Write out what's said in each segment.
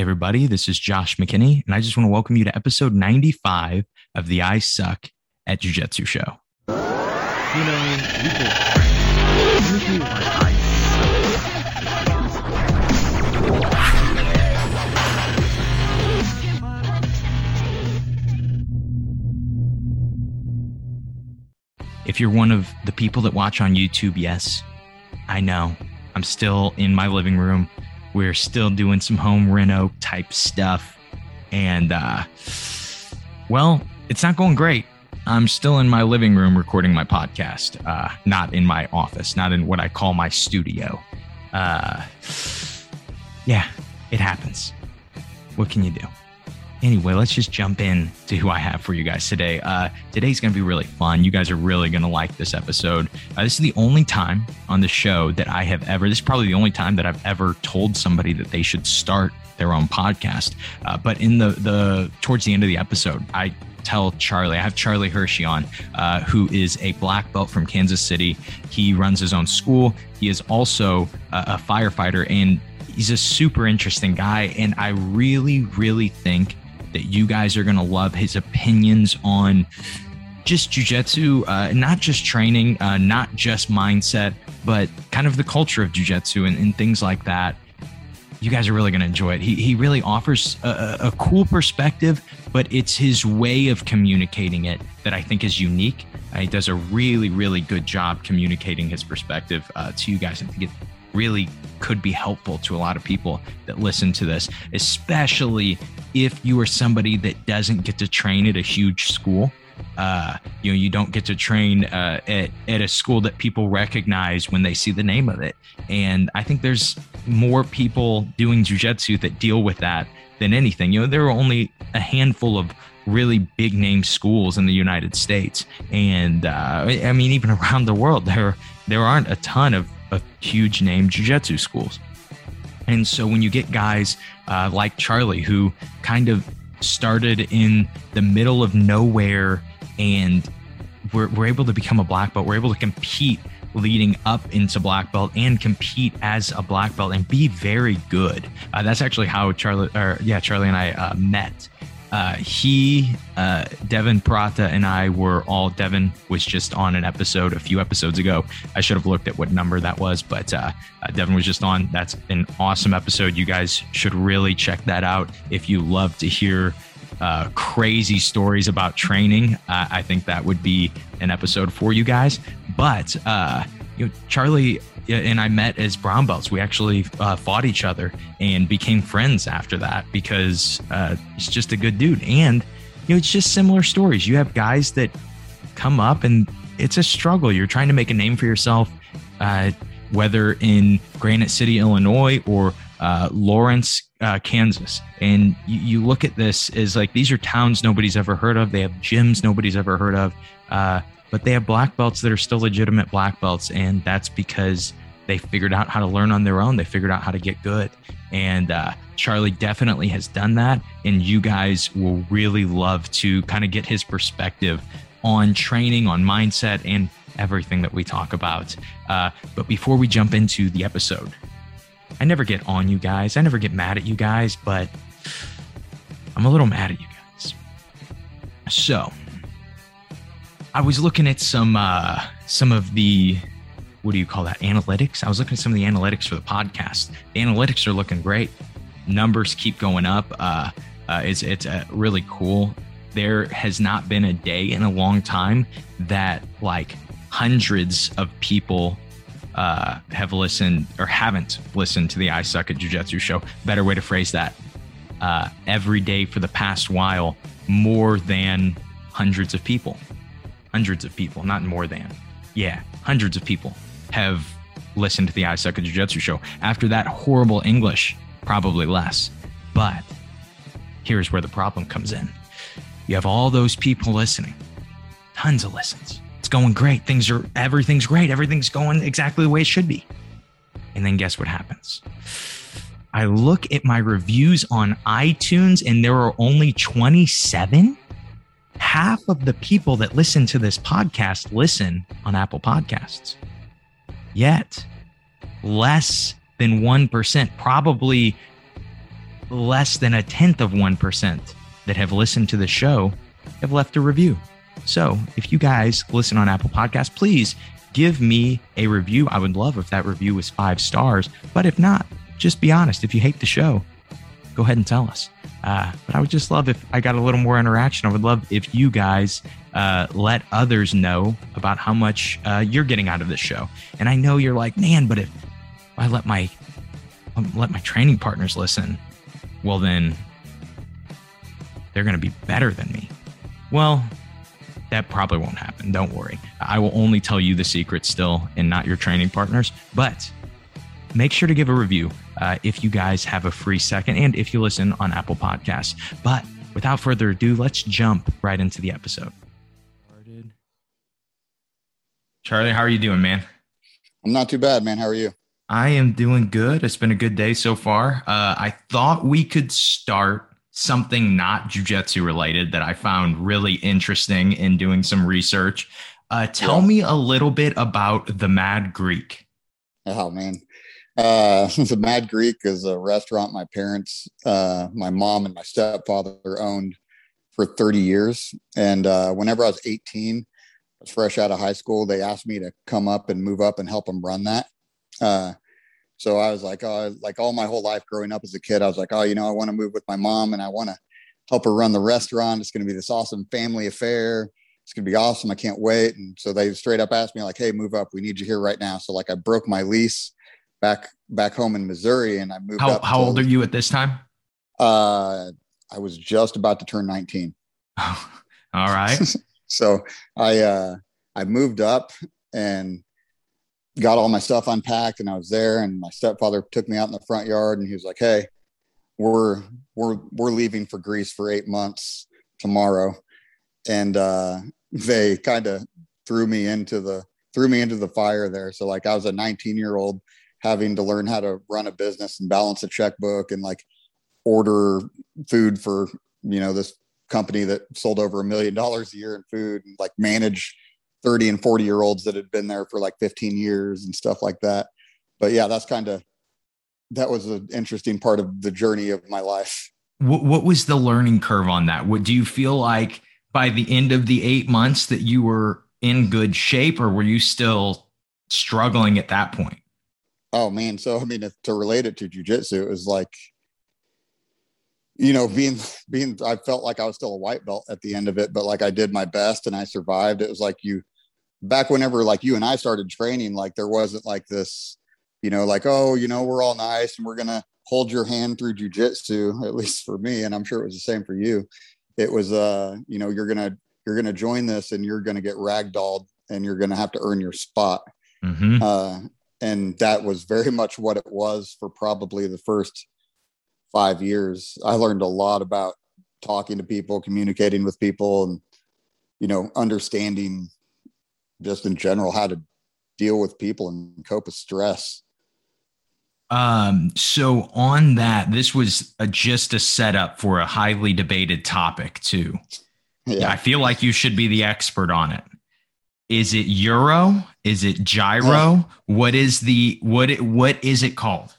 Hey, everybody, this is Josh McKinney, and I just want to welcome you to episode 95 of the I Suck at Jiu Jitsu show. You know, you Let me tell you I If you're one of the people that watch on YouTube, yes, I know. I'm still in my living room we're still doing some home reno type stuff. And, uh, well, it's not going great. I'm still in my living room recording my podcast, uh, not in my office, not in what I call my studio. Uh, yeah, it happens. What can you do? Anyway, let's just jump in to who I have for you guys today. Uh, today's going to be really fun. You guys are really going to like this episode. Uh, this is the only time on the show that I have ever, this is probably the only time that I've ever told somebody that they should start their own podcast. Uh, but in the, the, towards the end of the episode, I tell Charlie, I have Charlie Hershey on, uh, who is a black belt from Kansas City. He runs his own school. He is also a, a firefighter and he's a super interesting guy. And I really, really think that you guys are going to love his opinions on just jujitsu, uh, not just training, uh, not just mindset, but kind of the culture of jujitsu and, and things like that. You guys are really going to enjoy it. He, he really offers a, a cool perspective, but it's his way of communicating it that I think is unique. Uh, he does a really, really good job communicating his perspective uh, to you guys. I think really could be helpful to a lot of people that listen to this, especially if you are somebody that doesn't get to train at a huge school. Uh, you know, you don't get to train uh, at, at a school that people recognize when they see the name of it. And I think there's more people doing jujitsu that deal with that than anything. You know, there are only a handful of really big name schools in the United States, and uh, I mean, even around the world, there there aren't a ton of of huge name jiu-jitsu schools. And so when you get guys uh, like Charlie, who kind of started in the middle of nowhere and we're, we're able to become a black belt, we're able to compete leading up into black belt and compete as a black belt and be very good. Uh, that's actually how Charlie, or yeah, Charlie and I uh, met uh, he, uh, Devin Prata, and I were all. Devin was just on an episode a few episodes ago. I should have looked at what number that was, but uh, uh, Devin was just on. That's an awesome episode. You guys should really check that out if you love to hear uh, crazy stories about training. Uh, I think that would be an episode for you guys. But uh, you know, Charlie and I met as brown belts. We actually uh, fought each other and became friends after that because uh, he's just a good dude. And you know, it's just similar stories. You have guys that come up and it's a struggle. You're trying to make a name for yourself, uh, whether in Granite City, Illinois, or uh, Lawrence, uh, Kansas. And you, you, look at this as like these are towns nobody's ever heard of. They have gyms nobody's ever heard of. But they have black belts that are still legitimate black belts. And that's because they figured out how to learn on their own. They figured out how to get good. And uh, Charlie definitely has done that. And you guys will really love to kind of get his perspective on training, on mindset, and everything that we talk about. Uh, but before we jump into the episode, I never get on you guys. I never get mad at you guys, but I'm a little mad at you guys. So I was looking at some uh, some of the what do you call that? Analytics. I was looking at some of the analytics for the podcast. The analytics are looking great. Numbers keep going up. Uh, uh, it's it's uh, really cool. There has not been a day in a long time that like hundreds of people uh, have listened or haven't listened to the I Suck at Jiu Jitsu show. Better way to phrase that. Uh, every day for the past while, more than hundreds of people. Hundreds of people, not more than. Yeah, hundreds of people have listened to the I Suck at Jiu Jitsu show. After that horrible English, probably less. But here's where the problem comes in. You have all those people listening, tons of listens. It's going great. Things are, everything's great. Everything's going exactly the way it should be. And then guess what happens? I look at my reviews on iTunes and there are only 27. Half of the people that listen to this podcast listen on Apple Podcasts yet less than 1%, probably less than a tenth of 1% that have listened to the show have left a review. So if you guys listen on Apple Podcasts, please give me a review. I would love if that review was five stars. But if not, just be honest. If you hate the show, go ahead and tell us. Uh, but I would just love if I got a little more interaction. I would love if you guys uh, let others know about how much uh, you're getting out of this show. And I know you're like, man, but if I let my um, let my training partners listen, well then they're going to be better than me. Well, that probably won't happen. Don't worry. I will only tell you the secret still and not your training partners. But make sure to give a review uh, if you guys have a free second and if you listen on Apple Podcasts. But without further ado, let's jump right into the episode. Charlie, how are you doing, man? I'm not too bad, man. How are you? I am doing good. It's been a good day so far. Uh, I thought we could start something not jujitsu related that I found really interesting in doing some research. Uh, tell yeah. me a little bit about the Mad Greek. Oh man, uh, the Mad Greek is a restaurant my parents, uh, my mom, and my stepfather owned for 30 years. And uh, whenever I was 18, I was fresh out of high school, they asked me to come up and move up and help them run that. Uh, so I was like, oh, like all my whole life growing up as a kid, I was like, oh, you know, I want to move with my mom and I want to help her run the restaurant. It's going to be this awesome family affair. It's going to be awesome. I can't wait. And so they straight up asked me like, hey, move up. We need you here right now. So like I broke my lease back back home in Missouri and I moved how, up. How to, old are you at this time? Uh, I was just about to turn 19. all right. so I uh, I moved up and got all my stuff unpacked and I was there and my stepfather took me out in the front yard and he was like, Hey, we're we're we're leaving for Greece for eight months tomorrow. And uh they kind of threw me into the threw me into the fire there. So like I was a 19 year old having to learn how to run a business and balance a checkbook and like order food for, you know, this company that sold over a million dollars a year in food and like manage 30 and 40 year olds that had been there for like 15 years and stuff like that. But yeah, that's kind of that was an interesting part of the journey of my life. What, what was the learning curve on that? What do you feel like by the end of the eight months that you were in good shape, or were you still struggling at that point? Oh man, so I mean, if, to relate it to jujitsu, it was like you know, being being I felt like I was still a white belt at the end of it, but like I did my best and I survived. It was like you back whenever like you and I started training, like there wasn't like this, you know, like, oh, you know, we're all nice and we're gonna hold your hand through jujitsu, at least for me, and I'm sure it was the same for you. It was uh, you know, you're gonna you're gonna join this and you're gonna get ragdolled and you're gonna have to earn your spot. Mm-hmm. Uh, and that was very much what it was for probably the first five years. I learned a lot about talking to people, communicating with people, and you know, understanding just in general how to deal with people and cope with stress. Um, so on that, this was a, just a setup for a highly debated topic too. Yeah. I feel like you should be the expert on it. Is it Euro? Is it gyro? what is the what it, what is it called?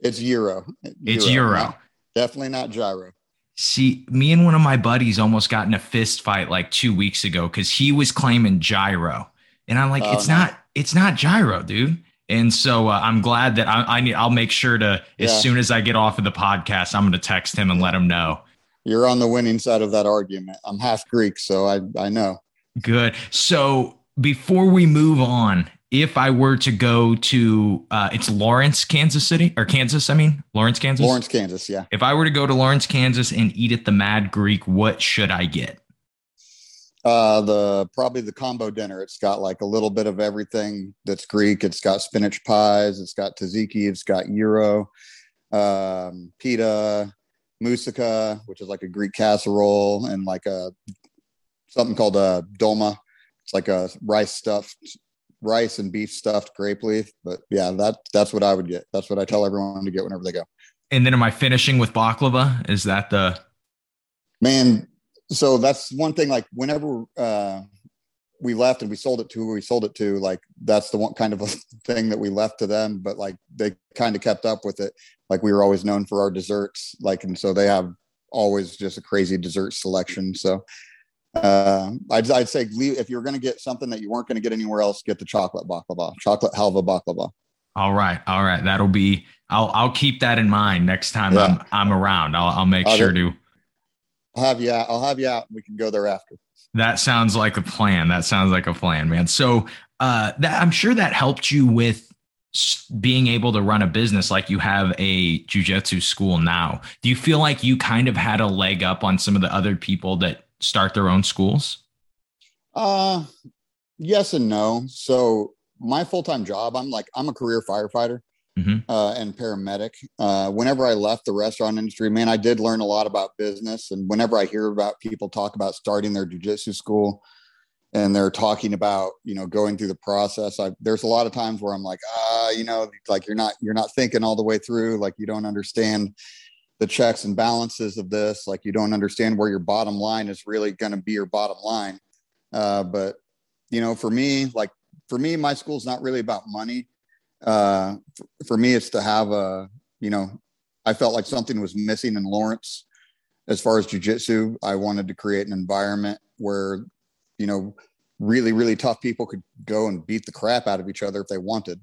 It's Euro. It's Euro. Not, definitely not gyro. See, me and one of my buddies almost got in a fist fight like two weeks ago because he was claiming gyro, and I'm like, oh, it's no. not, it's not gyro, dude. And so uh, I'm glad that I, I, need. I'll make sure to as yeah. soon as I get off of the podcast, I'm going to text him and let him know. You're on the winning side of that argument. I'm half Greek, so I I know. Good. So before we move on, if I were to go to uh, it's Lawrence, Kansas City or Kansas, I mean Lawrence, Kansas. Lawrence, Kansas, yeah. If I were to go to Lawrence, Kansas and eat at the Mad Greek, what should I get? Uh, the probably the combo dinner. It's got like a little bit of everything that's Greek. It's got spinach pies. It's got tzatziki. It's got gyro, um, pita, moussaka, which is like a Greek casserole, and like a something called a dolma. It's like a rice stuffed rice and beef stuffed grape leaf. But yeah, that that's what I would get. That's what I tell everyone to get whenever they go. And then am I finishing with baklava? Is that the man? So that's one thing. Like whenever uh, we left and we sold it to who we sold it to, like that's the one kind of a thing that we left to them, but like they kind of kept up with it. Like we were always known for our desserts, like, and so they have always just a crazy dessert selection. So uh, I'd, I'd say leave, if you're going to get something that you weren't going to get anywhere else, get the chocolate baklava, chocolate halva baklava. All right, all right, that'll be. I'll I'll keep that in mind next time yeah. I'm I'm around. I'll I'll make I'll sure to. I'll have you. Out. I'll have you out. And we can go there after. That sounds like a plan. That sounds like a plan, man. So uh, that I'm sure that helped you with being able to run a business like you have a jujitsu school now. Do you feel like you kind of had a leg up on some of the other people that start their own schools? Uh, yes and no. So my full-time job, I'm like, I'm a career firefighter mm-hmm. uh, and paramedic. Uh, whenever I left the restaurant industry, man, I did learn a lot about business. And whenever I hear about people talk about starting their jujitsu school and they're talking about, you know, going through the process, I, there's a lot of times where I'm like, ah, you know, like you're not, you're not thinking all the way through. Like you don't understand the checks and balances of this. Like you don't understand where your bottom line is really going to be your bottom line. Uh, but you know, for me, like for me, my school's not really about money. Uh, for, for me, it's to have a, you know, I felt like something was missing in Lawrence as far as jujitsu. I wanted to create an environment where, you know, really, really tough people could go and beat the crap out of each other if they wanted.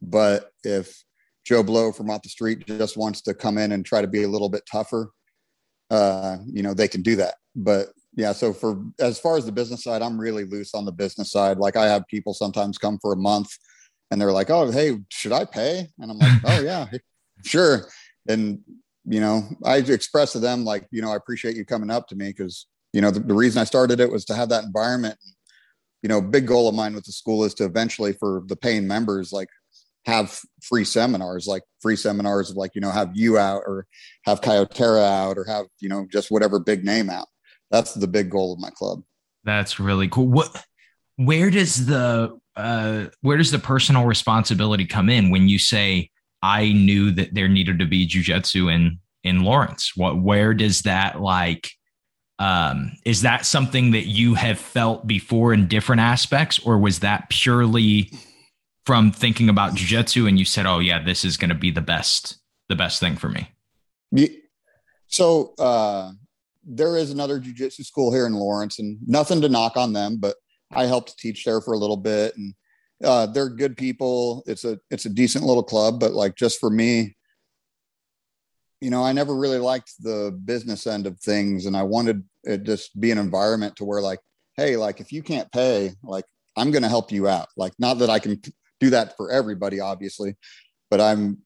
But if Joe Blow from off the street just wants to come in and try to be a little bit tougher, uh, you know, they can do that. But yeah, so for as far as the business side, I'm really loose on the business side. Like I have people sometimes come for a month and they're like, "Oh, hey, should I pay?" And I'm like, "Oh yeah, sure." And you know, I express to them like, you know, I appreciate you coming up to me because you know the, the reason I started it was to have that environment. You know, big goal of mine with the school is to eventually for the paying members, like have free seminars, like free seminars of like, you know, have you out or have Kyotera out or have, you know, just whatever big name out. That's the big goal of my club. That's really cool. What, where does the, uh, where does the personal responsibility come in when you say, I knew that there needed to be jujitsu in, in Lawrence? What, where does that like, um, is that something that you have felt before in different aspects, or was that purely from thinking about jujitsu and you said, "Oh yeah, this is going to be the best, the best thing for me"? So uh, there is another jujitsu school here in Lawrence, and nothing to knock on them, but I helped teach there for a little bit, and uh, they're good people. It's a it's a decent little club, but like just for me, you know, I never really liked the business end of things, and I wanted it just be an environment to where like, hey, like if you can't pay, like I'm going to help you out. Like not that I can do that for everybody, obviously. But I'm,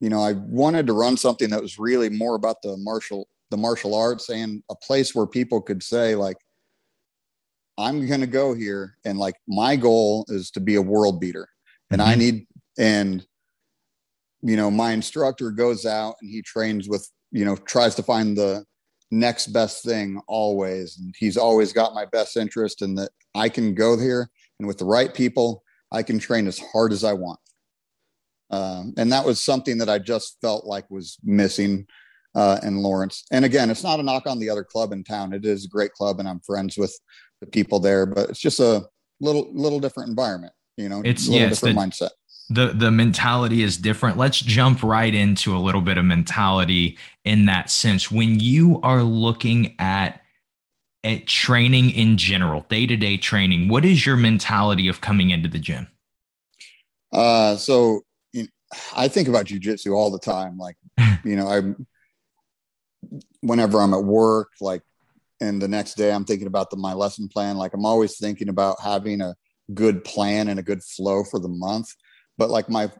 you know, I wanted to run something that was really more about the martial the martial arts and a place where people could say like i'm going to go here and like my goal is to be a world beater and mm-hmm. i need and you know my instructor goes out and he trains with you know tries to find the next best thing always and he's always got my best interest and that i can go here and with the right people I can train as hard as I want. Um, and that was something that I just felt like was missing uh, in Lawrence. And again, it's not a knock on the other club in town. It is a great club, and I'm friends with the people there. But it's just a little little different environment. You know, it's a little different the, mindset. The the mentality is different. Let's jump right into a little bit of mentality in that sense. When you are looking at at training in general, day to day training, what is your mentality of coming into the gym? Uh, so you know, I think about jujitsu all the time. Like, you know, I'm whenever I'm at work, like, and the next day I'm thinking about the, my lesson plan. Like, I'm always thinking about having a good plan and a good flow for the month. But like my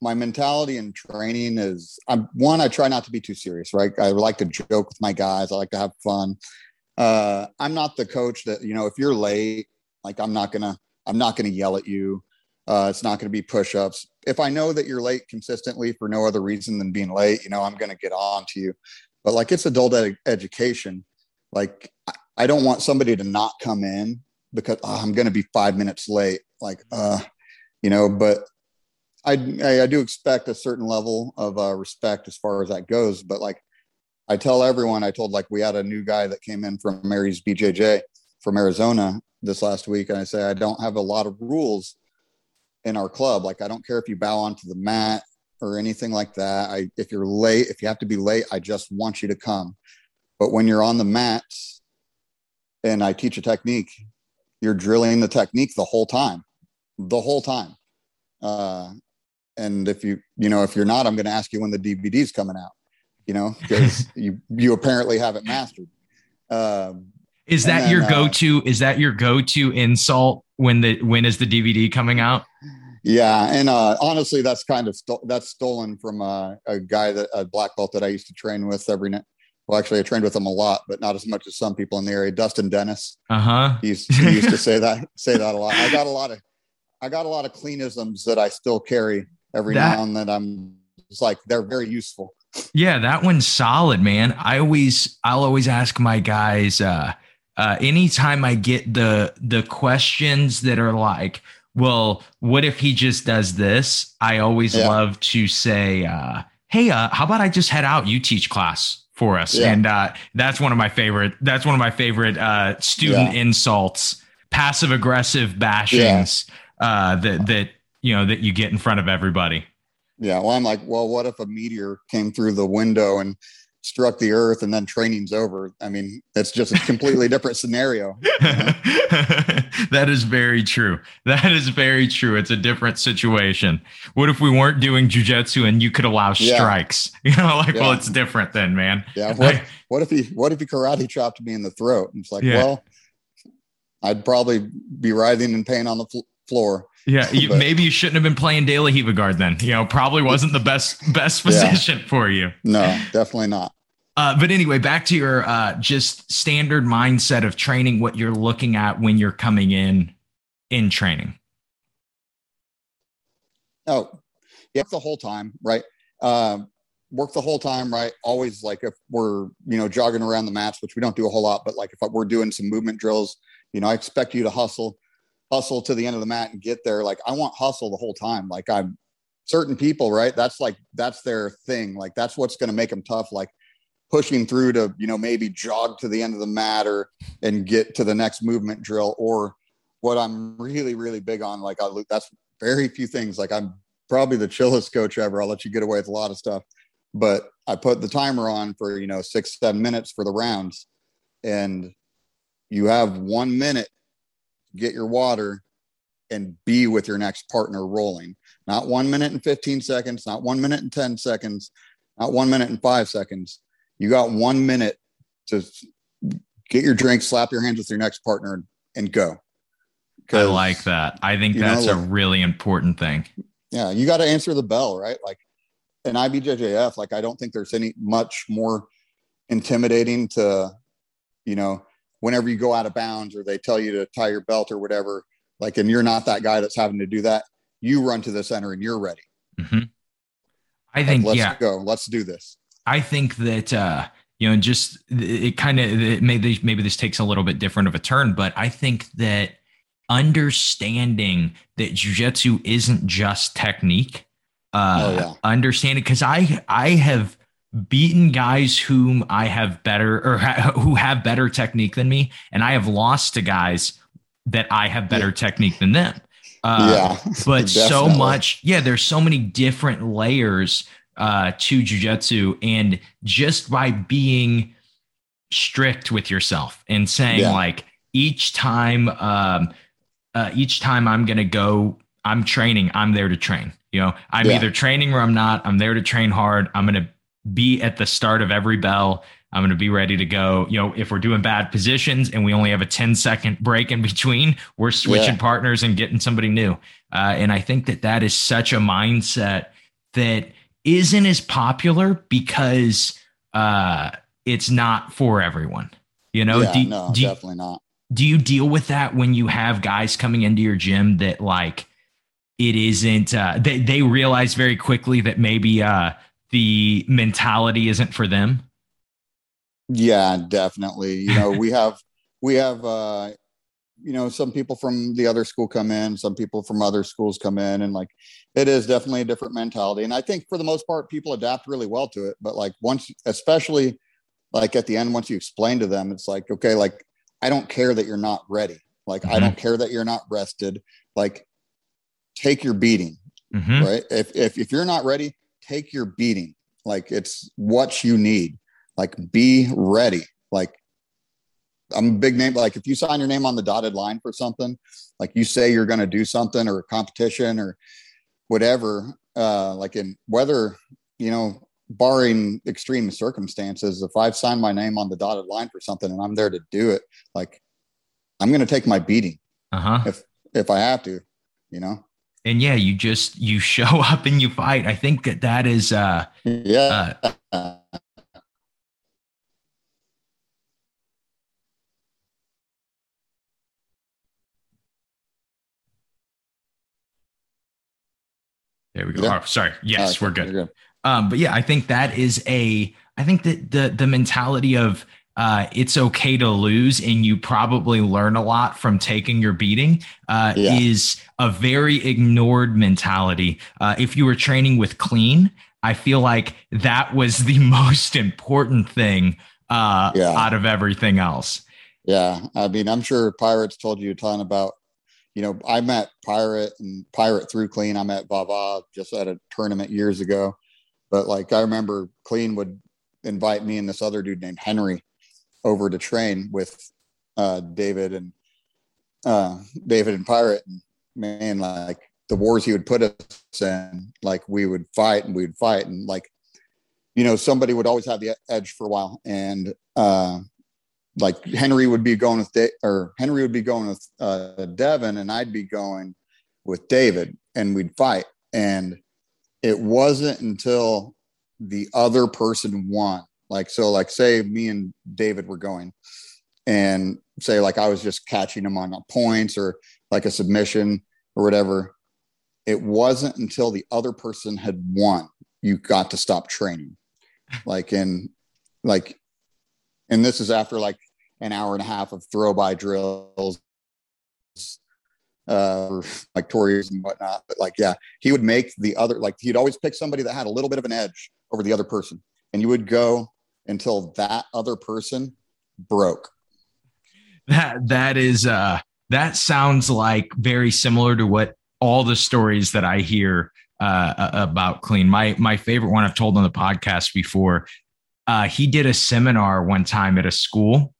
my mentality in training is I'm one, I try not to be too serious, right? I like to joke with my guys. I like to have fun uh, I'm not the coach that you know if you're late, like I'm not gonna I'm not gonna yell at you. Uh, it's not to be push-ups. If I know that you're late consistently for no other reason than being late, you know, I'm to get on to you. But like it's adult ed- education. Like I don't want somebody to not come in because oh, I'm to be five minutes late. Like, uh, you know, but I, I, I do expect a certain level of uh, respect as far as that goes. But like I tell everyone, I told like we had a new guy that came in from Mary's BJJ from Arizona, this last week and I say I don't have a lot of rules in our club. Like I don't care if you bow onto the mat or anything like that. I if you're late, if you have to be late, I just want you to come. But when you're on the mats and I teach a technique, you're drilling the technique the whole time. The whole time. Uh and if you you know if you're not i'm going to ask you when the dvd's coming out you know because you you apparently haven't mastered. Um, is that then, your uh, go-to uh, is that your go-to insult when the when is the dvd coming out? Yeah and uh, honestly that's kind of sto- that's stolen from uh, a guy that a black belt that i used to train with every night. Well actually i trained with him a lot but not as much as some people in the area. Dustin dennis. Uh-huh. He's, he used to say that say that a lot. I got a lot of i got a lot of cleanisms that i still carry every that, now and then. I'm just like they're very useful. Yeah, that one's solid, man. I always I'll always ask my guys uh uh anytime I get the the questions that are like, well, what if he just does this? I always yeah. love to say uh hey, uh how about I just head out you teach class for us? Yeah. And uh that's one of my favorite that's one of my favorite uh student yeah. insults, passive aggressive bashings uh that that you know that you get in front of everybody yeah well i'm like well what if a meteor came through the window and struck the earth and then training's over? I mean it's just a completely different scenario. You know? that is very true. That is very true. It's a different situation. What if we weren't doing jujitsu and you could allow strikes? You know like yeah. well it's different then man. Yeah what, what if he what if he karate chopped me in the throat? And it's like yeah. well i'd probably be writhing in pain on the fl- floor yeah, you, maybe you shouldn't have been playing Daily guard then. You know, probably wasn't the best best position yeah. for you. No, definitely not. Uh, but anyway, back to your uh, just standard mindset of training. What you're looking at when you're coming in in training. Oh, yeah, the whole time, right? Um, work the whole time, right? Always like if we're you know jogging around the mats, which we don't do a whole lot, but like if we're doing some movement drills, you know, I expect you to hustle hustle to the end of the mat and get there. Like I want hustle the whole time. Like I'm certain people, right? That's like that's their thing. Like that's what's going to make them tough. Like pushing through to you know maybe jog to the end of the mat or and get to the next movement drill. Or what I'm really really big on. Like I that's very few things. Like I'm probably the chillest coach ever. I'll let you get away with a lot of stuff. But I put the timer on for you know six seven minutes for the rounds, and you have one minute get your water and be with your next partner rolling. Not one minute and 15 seconds, not one minute and 10 seconds, not one minute and five seconds. You got one minute to get your drink, slap your hands with your next partner, and go. I like that. I think that's know, like, a really important thing. Yeah, you got to answer the bell, right? Like an IBJJF, like I don't think there's any much more intimidating to, you know, whenever you go out of bounds or they tell you to tie your belt or whatever, like, and you're not that guy that's having to do that, you run to the center and you're ready. Mm-hmm. I think, like, let's yeah. go. Let's do this. I think that, uh, you know, just it kind of maybe maybe this takes a little bit different of a turn, but I think that understanding that jujitsu isn't just technique, uh, oh, yeah. understanding because I I have beaten guys whom I have better or ha- who have better technique than me, and I have lost to guys that I have better yeah. technique than them. Uh, yeah, but so much, yeah. There's so many different layers uh, to jujitsu, and just by being strict with yourself and saying yeah. like each time, um, uh, each time I'm gonna go, I'm training. I'm there to train. You know, I'm yeah. either training or I'm not. I'm there to train hard. I'm gonna be at the start of every bell. I'm going to be ready to go. You know, if we're doing bad positions and we only have a 10 second break in between, we're switching yeah. partners and getting somebody new. Uh, and I think that that is such a mindset that isn't as popular because uh, it's not for everyone. You know, yeah, do, no, do, definitely not. Do you deal with that when you have guys coming into your gym that like it isn't, uh, they, they realize very quickly that maybe, uh, the mentality isn't for them? Yeah, definitely. You know, we have we have uh you know some people from the other school come in some people from other schools come in and like it is definitely a different mentality and i think for the most part people adapt really well to it but like once especially like at the end once you explain to them it's like okay like i don't care that you're not ready Like, mm-hmm. I don't care that you're not rested. Like, take your beating, mm-hmm. right? If, if, if you're not ready, take your beating. Like, it's what you need. Like, be ready. Like, I'm a big name. Like, if you sign your name on the dotted line for something, like you say you're going to do something or a competition or whatever, uh, like in whether, you know, barring extreme circumstances, if I've signed my name on the dotted line for something and I'm there to do it, like I'm going to take my beating uh-huh. if if I have to, you know. And yeah, you just you show up and you fight. I think that that is uh yeah. Uh, There we go. Yeah. Oh, sorry. Yes, we're good. good. Um, but yeah, I think that is a. I think that the the mentality of uh, it's okay to lose and you probably learn a lot from taking your beating uh, yeah. is a very ignored mentality. Uh, if you were training with clean, I feel like that was the most important thing uh, yeah. out of everything else. Yeah. I mean, I'm sure Pirates told you a ton about you know, I met Pirate and Pirate through Clean. I met Vava just at a tournament years ago. But like I remember Clean would invite me and this other dude named Henry over to train with uh, David and uh, David and Pirate. And man, like the wars he would put us in, like we would fight and we'd fight. And like, you know, somebody would always have the edge for a while. And uh, like Henry would be going with or Henry would be going with uh, Devin, and I'd be going with David, and we'd fight. And it wasn't until the other person won. Like so, like say me and David were going, and say like I was just catching him on points or like a submission or whatever. It wasn't until the other person had won you got to stop training. Like in like and this is after like an hour and a half of throw by drills, uh, like Tories and whatnot. But like, yeah, he would make the other, like, he'd always pick somebody that had a little bit of an edge over the other person. And you would go until that other person broke. That, that is, uh, that sounds like very similar to what all the stories that I hear uh, about clean. My my favorite one I've told on the podcast before. Uh, he did a seminar one time at a school,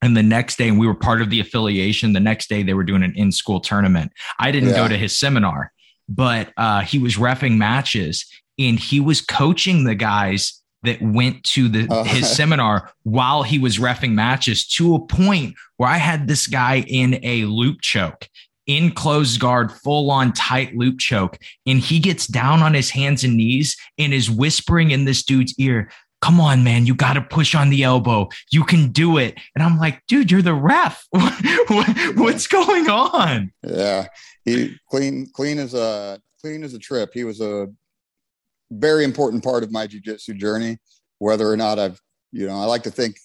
and the next day, and we were part of the affiliation. The next day, they were doing an in school tournament. I didn't yeah. go to his seminar, but uh, he was refing matches and he was coaching the guys that went to the oh. his seminar while he was refing matches to a point where I had this guy in a loop choke in closed guard, full on tight loop choke. And he gets down on his hands and knees and is whispering in this dude's ear, come on, man, you got to push on the elbow. You can do it. And I'm like, dude, you're the ref. What's going on? Yeah. He clean, clean as a clean as a trip. He was a very important part of my jujitsu journey, whether or not I've, you know, I like to think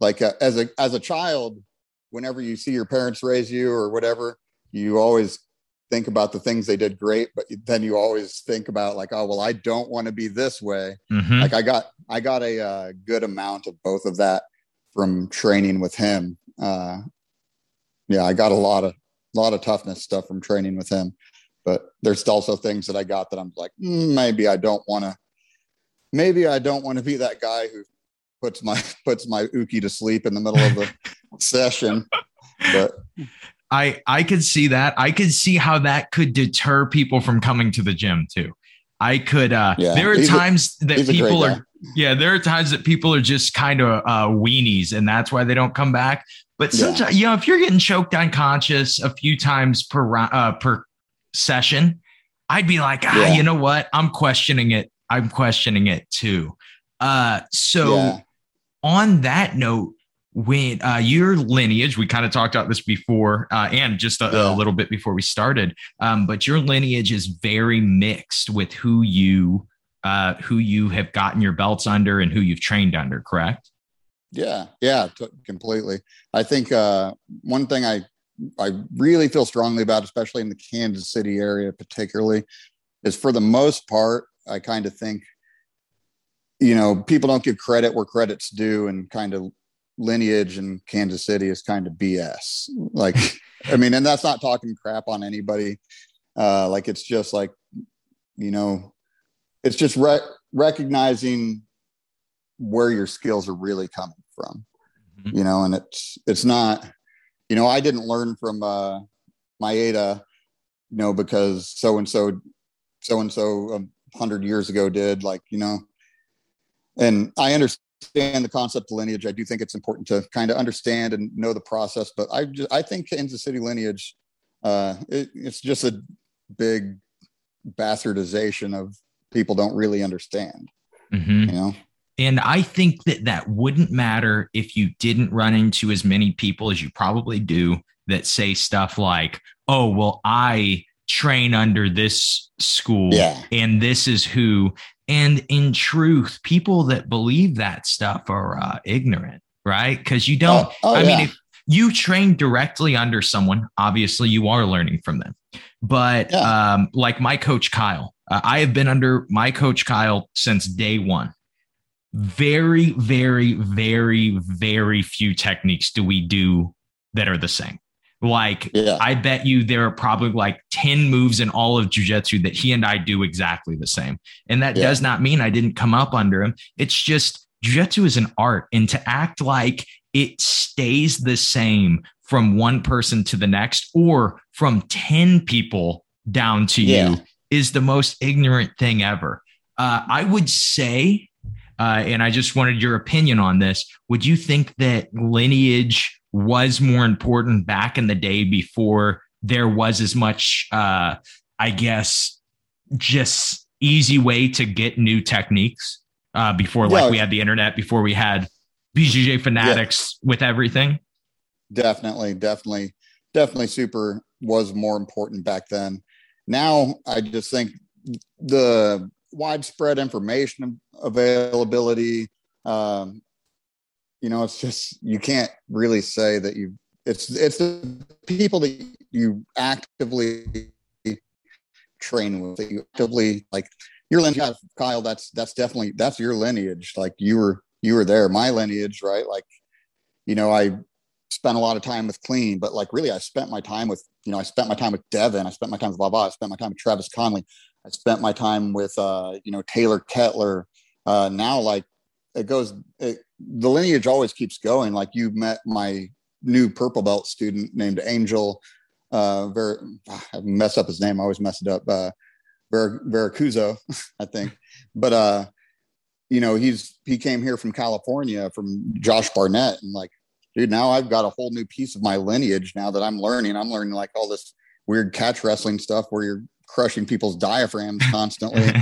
like uh, as a, as a child, whenever you see your parents raise you or whatever, you always think about the things they did great, but then you always think about like, oh well, I don't want to be this way. Mm-hmm. Like I got I got a uh, good amount of both of that from training with him. Uh, yeah, I got a lot of a lot of toughness stuff from training with him, but there's also things that I got that I'm like, mm, maybe I don't want to. Maybe I don't want to be that guy who puts my puts my uke to sleep in the middle of the session. But I I could see that. I could see how that could deter people from coming to the gym too. I could. uh yeah, There are times a, that people are. Yeah, there are times that people are just kind of uh, weenies, and that's why they don't come back. But sometimes, yeah. you know, if you're getting choked unconscious a few times per uh, per session, I'd be like, ah, yeah. you know what? I'm questioning it. I'm questioning it too. Uh, so yeah. on that note, when uh, your lineage, we kind of talked about this before uh, and just a, yeah. a, little bit before we started, um, but your lineage is very mixed with who you uh, who you have gotten your belts under and who you've trained under, correct? Yeah, yeah, t- completely. I think uh, one thing I I really feel strongly about, especially in the Kansas City area, particularly, is for the most part, I kind of think, you know, people don't give credit where credit's due, and kind of lineage in Kansas City is kind of BS. Like, I mean, and that's not talking crap on anybody. Uh, like, it's just like, you know, it's just re- recognizing where your skills are really coming from, mm-hmm. you know, and it's, it's not, you know, I didn't learn from uh, Maeda, you know, because so and so, so and so a hundred years ago did, like, you know, and I understand the concept of lineage. I do think it's important to kind of understand and know the process, but I just, I think Kansas City lineage, uh, it, it's just a big bastardization of people don't really understand, mm-hmm. you know? And I think that that wouldn't matter if you didn't run into as many people as you probably do that say stuff like, oh, well, I train under this school yeah. and this is who. And in truth, people that believe that stuff are uh, ignorant, right? Because you don't, oh, oh, I yeah. mean, if you train directly under someone, obviously you are learning from them. But yeah. um, like my coach, Kyle, uh, I have been under my coach, Kyle, since day one very, very, very, very few techniques do we do that are the same. Like, yeah. I bet you there are probably like 10 moves in all of jujitsu that he and I do exactly the same. And that yeah. does not mean I didn't come up under him. It's just jujitsu is an art. And to act like it stays the same from one person to the next or from 10 people down to yeah. you is the most ignorant thing ever. Uh, I would say uh, and I just wanted your opinion on this. Would you think that lineage was more important back in the day before there was as much, uh, I guess, just easy way to get new techniques uh, before, like we had the internet, before we had BJJ fanatics yeah. with everything? Definitely, definitely, definitely. Super was more important back then. Now, I just think the widespread information availability. Um, you know, it's just you can't really say that you. It's it's the people that you actively train with that you actively like your lineage, Kyle. That's that's definitely that's your lineage. Like you were you were there. My lineage, right? Like, you know, I spent a lot of time with clean, but like really I spent my time with, you know, I spent my time with Devin, I spent my time with Baba, I spent my time with Travis Conley. I spent my time with, uh, you know, Taylor Kettler. Uh, now, like it goes, it, the lineage always keeps going. Like you met my new purple belt student named Angel. Uh, very, I mess up his name. I always mess it up. Uh, Ver, I think. But uh, you know, he's he came here from California from Josh Barnett, and like, dude, now I've got a whole new piece of my lineage now that I'm learning. I'm learning like all this weird catch wrestling stuff where you're crushing people's diaphragms constantly.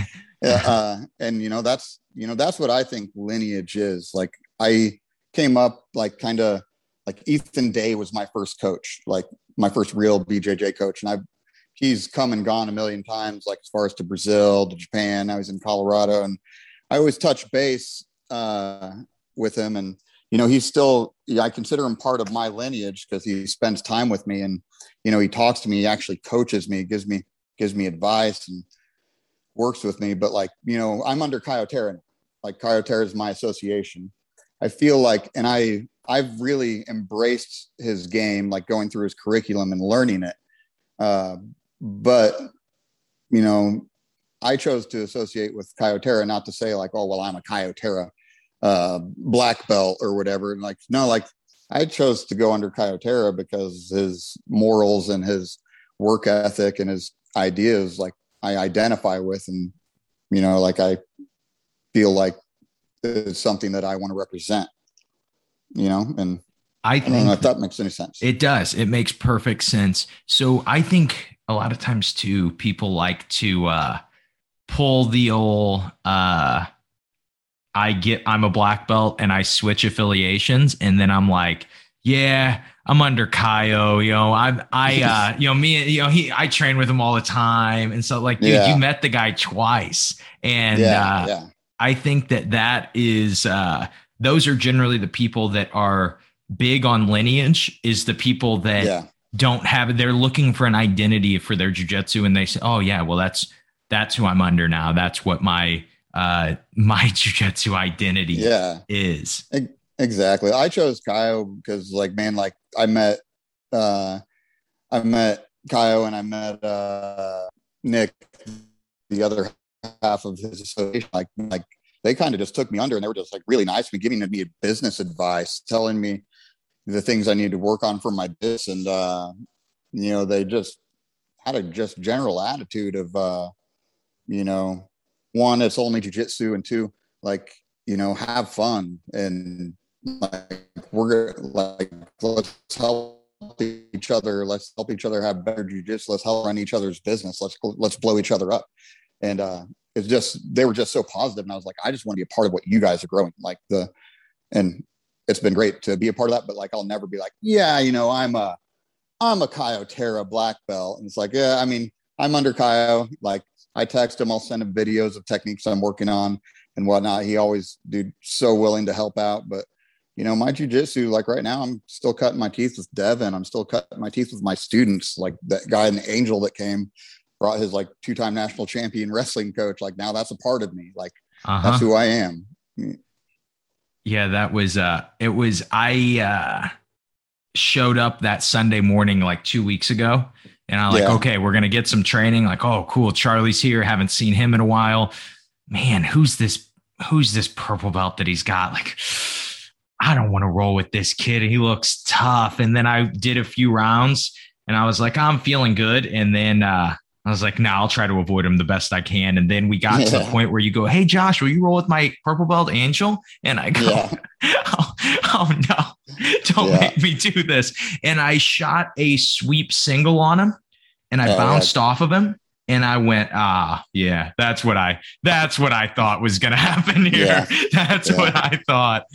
uh, and you know, that's you know, that's what I think lineage is. Like I came up like kind of like Ethan Day was my first coach, like my first real BJJ coach, and I've he's come and gone a million times, like as far as to Brazil, to Japan. I was in Colorado, and I always touch base uh, with him, and you know, he's still I consider him part of my lineage because he spends time with me, and you know, he talks to me, he actually coaches me, gives me gives me advice and works with me. But like, you know, I'm under Kyotera. Like Kyotera is my association. I feel like, and I, I've really embraced his game, like going through his curriculum and learning it. Uh, but, you know, I chose to associate with Kyotera, not to say like, oh, well, I'm a Kyotera uh, black belt or whatever. And like, no, like I chose to go under Kyotera because his morals and his work ethic and his ideas like I identify with and you know like I feel like it's something that I want to represent you know and I, I don't know if that makes any sense. It does. It makes perfect sense. So I think a lot of times too people like to uh pull the old uh I get I'm a black belt and I switch affiliations and then I'm like yeah I'm under Kyo, you know, I, I, uh, you know, me, you know, he, I train with him all the time. And so like, dude, yeah. you met the guy twice. And, yeah, uh, yeah. I think that that is, uh, those are generally the people that are big on lineage is the people that don't have, they're looking for an identity for their jujitsu. And they say, oh yeah, well, that's, that's who I'm under now. That's what my, uh, my jujitsu identity yeah. is exactly. I chose Kyle because like man, like I met uh I met Kyle and I met uh Nick, the other half of his association, like like they kind of just took me under and they were just like really nice to me, giving me business advice, telling me the things I need to work on for my business. And uh, you know, they just had a just general attitude of uh, you know, one, it's only jujitsu, and two, like, you know, have fun and like we're like let's help each other. Let's help each other have better jujitsu. Let's help run each other's business. Let's let's blow each other up. And uh, it's just they were just so positive, and I was like, I just want to be a part of what you guys are growing. Like the, and it's been great to be a part of that. But like, I'll never be like, yeah, you know, I'm a I'm a Caio Terra black belt, and it's like, yeah, I mean, I'm under Caio. Like, I text him, I'll send him videos of techniques I'm working on and whatnot. He always, dude, so willing to help out, but you know, my jujitsu, like right now, I'm still cutting my teeth with Devin. I'm still cutting my teeth with my students. Like that guy in the Angel that came, brought his like two time national champion wrestling coach. Like now that's a part of me. Like uh-huh. that's who I am. Yeah, that was, uh, it was, I, uh, showed up that Sunday morning like two weeks ago. And I'm like, yeah. okay, we're going to get some training. Like, oh, cool. Charlie's here. Haven't seen him in a while. Man, who's this? Who's this purple belt that he's got? Like, I don't want to roll with this kid. He looks tough. And then I did a few rounds and I was like, I'm feeling good. And then uh, I was like, no, nah, I'll try to avoid him the best I can. And then we got yeah. to the point where you go, Hey, Josh, will you roll with my purple belt angel? And I go, yeah. oh, oh, no, don't yeah. make me do this. And I shot a sweep single on him and I oh, bounced off of him and I went, ah, yeah, that's what I that's what I thought was gonna happen here. Yeah. That's yeah. what I thought.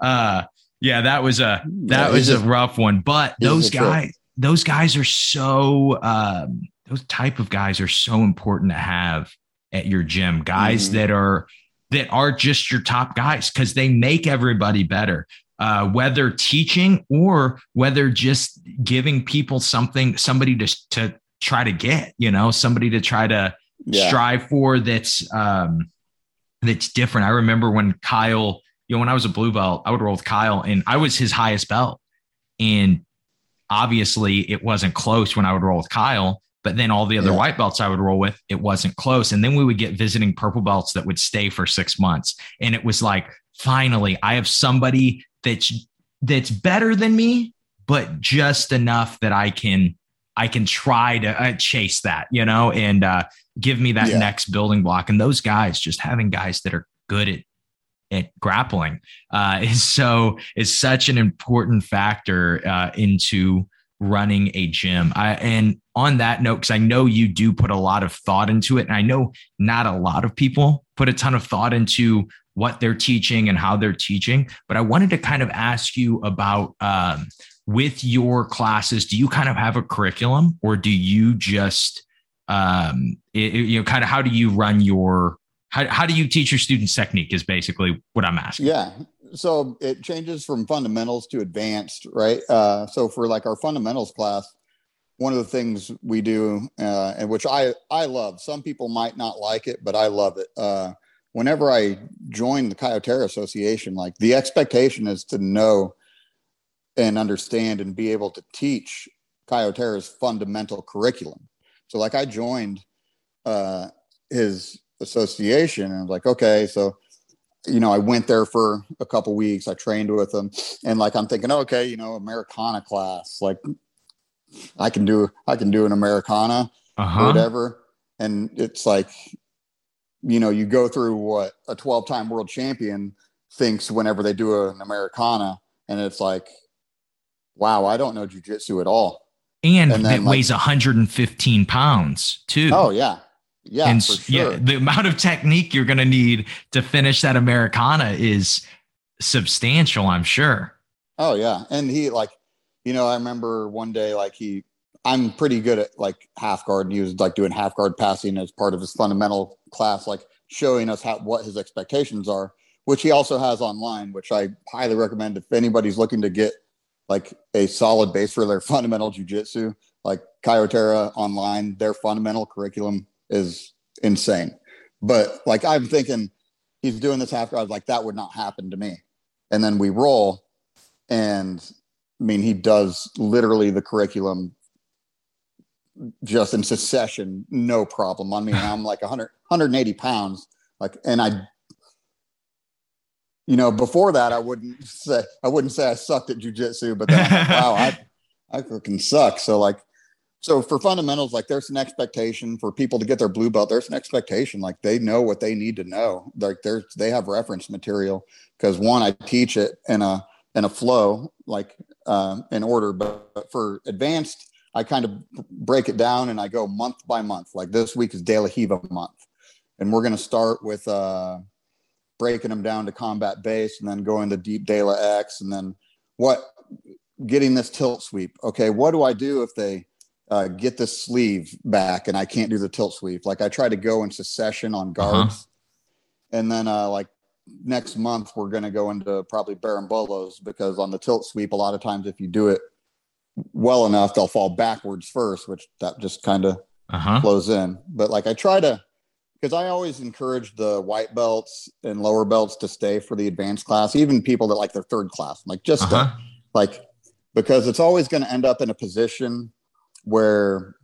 Uh yeah, that was a that yeah, was a, a rough one. But those guys, those guys are so um those type of guys are so important to have at your gym. Guys mm-hmm. that are that are just your top guys because they make everybody better. Uh, whether teaching or whether just giving people something, somebody to, to try to get, you know, somebody to try to yeah. strive for that's um that's different. I remember when Kyle, you know, when I was a blue belt, I would roll with Kyle and I was his highest belt. And obviously it wasn't close when I would roll with Kyle, but then all the other yeah. white belts I would roll with, it wasn't close. And then we would get visiting purple belts that would stay for six months. And it was like, finally, I have somebody that's that's better than me, but just enough that I can I can try to uh, chase that, you know, and uh, give me that yeah. next building block. And those guys, just having guys that are good at at grappling, uh, is so is such an important factor uh, into running a gym. I, and on that note, because I know you do put a lot of thought into it, and I know not a lot of people put a ton of thought into what they're teaching and how they're teaching. But I wanted to kind of ask you about um, with your classes, do you kind of have a curriculum or do you just, um, it, you know, kind of how do you run your, how, how do you teach your students technique is basically what I'm asking. Yeah. So it changes from fundamentals to advanced, right? Uh, so for like our fundamentals class, one of the things we do, uh, and which I, I love, some people might not like it, but I love it. Uh, whenever I join the Caio Terra Association, like the expectation is to know and understand and be able to teach Caio Terra's fundamental curriculum. So like I joined uh, his association and I was like, okay, so you know, I went there for a couple weeks. I trained with him, and like I'm thinking, okay, you know, Americana class, like I can do, I can do an Americana uh-huh. or whatever. And it's like, you know, you go through what a 12 time world champion thinks whenever they do an Americana, and it's like, wow, I don't know jujitsu at all. And, and it like, weighs 115 pounds too. Oh yeah. Yeah. And sure. yeah, the amount of technique you're going to need to finish that Americana is substantial, I'm sure. Oh yeah. And he like, you know, I remember one day, like he, I'm pretty good at like half guard and he was like doing half guard passing as part of his fundamental class, like showing us how, what his expectations are, which he also has online, which I highly recommend if anybody's looking to get like a solid base for their fundamental jujitsu. Like Caio Terra online, their fundamental curriculum is insane. But like I'm thinking he's doing this after I was like, that would not happen to me. and then we roll. And I mean, he does literally the curriculum just in succession, no problem. I mean, I'm like 100, 180 pounds, like, and I, you know, before that, I wouldn't say I wouldn't say I sucked at jujitsu, but then like, wow, I I freaking suck. So like, so for fundamentals, like there's an expectation for people to get their blue belt. There's an expectation, like they know what they need to know. Like there's they have reference material because one, I teach it in a in a flow, like um, in order. But, but for advanced, I kind of break it down and I go month by month. Like this week is De La Riva month, and we're going to start with uh, breaking them down to combat base, and then going into deep De La X, and then what getting this tilt sweep. Okay, what do I do if they uh, get the sleeve back and I can't do the tilt sweep. Like I try to go in succession on uh-huh. guards. Uh-huh. And then uh, like next month, we're going to go into probably berimbolos because on the tilt sweep, a lot of times if you do it well enough, they'll fall backwards first, which that just kind of uh-huh. flows in. But like I try to, because I always encourage the white belts and lower belts to stay for the advanced class, even people that like their third class, like just uh-huh. to, like, because it's always going to end up in a position where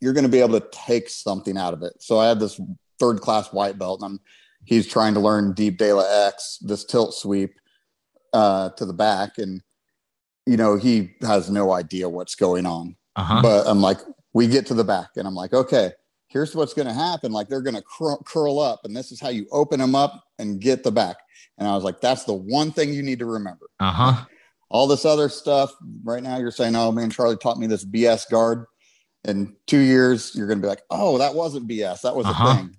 you're going to be able to take something out of it. So I had this third class white belt, and I'm, he's trying to learn deep De La X, this tilt sweep uh, to the back, and you know he has no idea what's going on. Uh-huh. But I'm like, we get to the back, and I'm like, okay, here's what's going to happen. Like they're going to cr- curl up, and this is how you open them up and get the back. And I was like, that's the one thing you need to remember. Uh huh all this other stuff. Right now, you're saying, "Oh man, Charlie taught me this BS guard." In two years, you're going to be like, "Oh, that wasn't BS. That was uh-huh. a thing."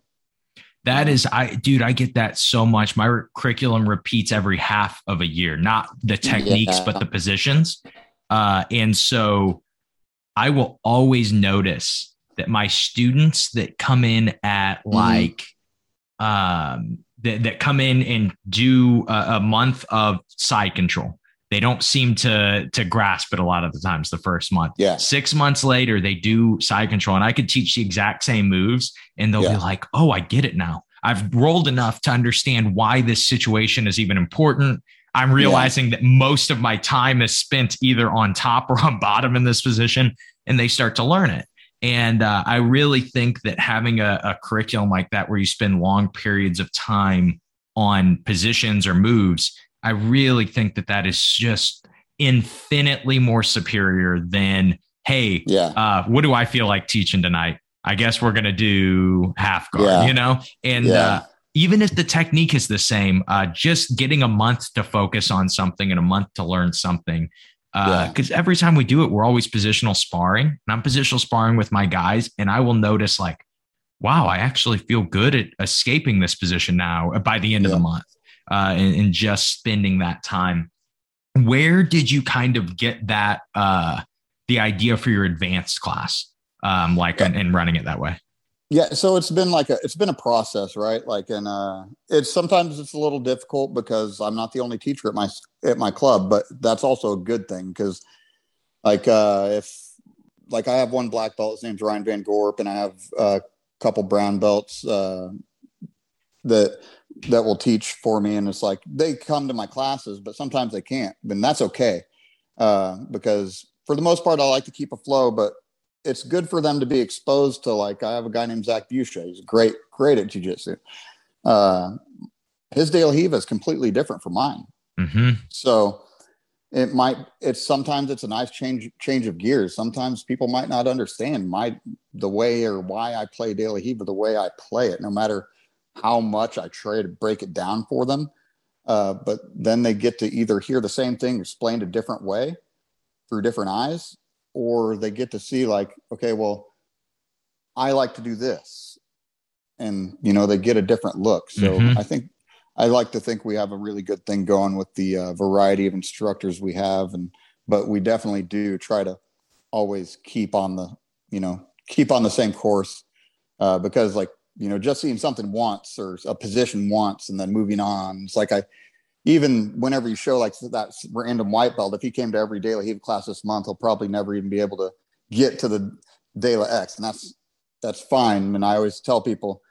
That is, I dude, I get that so much. My re- curriculum repeats every half of a year, not the techniques, yeah. but the positions. Uh, and so, I will always notice that my students that come in at mm-hmm. like, um, that, that come in and do a, a month of side control they don't seem to to grasp it a lot of the times the first month. Yeah. Six months later, they do side control, and I could teach the exact same moves, and they'll yeah. be like, "Oh, I get it now. I've rolled enough to understand why this situation is even important." I'm realizing yeah. that most of my time is spent either on top or on bottom in this position, and they start to learn it. And uh, I really think that having a, a curriculum like that, where you spend long periods of time on positions or moves, I really think that that is just infinitely more superior than, hey, yeah. Uh, what do I feel like teaching tonight? I guess we're going to do half guard, yeah. you know? And yeah. uh, even if the technique is the same, uh, just getting a month to focus on something and a month to learn something. Because uh, yeah. every time we do it, we're always positional sparring. And I'm positional sparring with my guys, and I will notice, like, wow, I actually feel good at escaping this position now by the end of the month uh, and, and, just spending that time. Where did you kind of get that uh, the idea for your advanced class, um, like yeah. and, and running it that way? Yeah, so it's been like a it's been a process, right? Like, and uh, it's sometimes it's a little difficult because I'm not the only teacher at my at my club, but that's also a good thing because, like, uh, if like I have one black belt, his name's Ryan Van Gorp, and I have a couple brown belts uh, that that will teach for me and it's like they come to my classes but sometimes they can't and that's okay uh, because for the most part i like to keep a flow but it's good for them to be exposed to like i have a guy named zach Busha. he's great great at jiu-jitsu uh, his De La Riva is completely different from mine mm-hmm. so it might it's sometimes it's a nice change change of gears sometimes people might not understand my the way or why i play De La Riva the way i play it no matter how much I try to break it down for them. Uh, but then they get to either hear the same thing explained a different way through different eyes, or they get to see, like, okay, well, I like to do this. And, you know, they get a different look. So mm-hmm. I think I like to think we have a really good thing going with the uh, variety of instructors we have. And, but we definitely do try to always keep on the, you know, keep on the same course uh, because, like, you know, just seeing something once or a position once and then moving on. It's like I, even whenever you show like that random white belt, if he came to every De La class this month, he'll probably never even be able to get to the De La X, and that's that's fine. And I always tell people,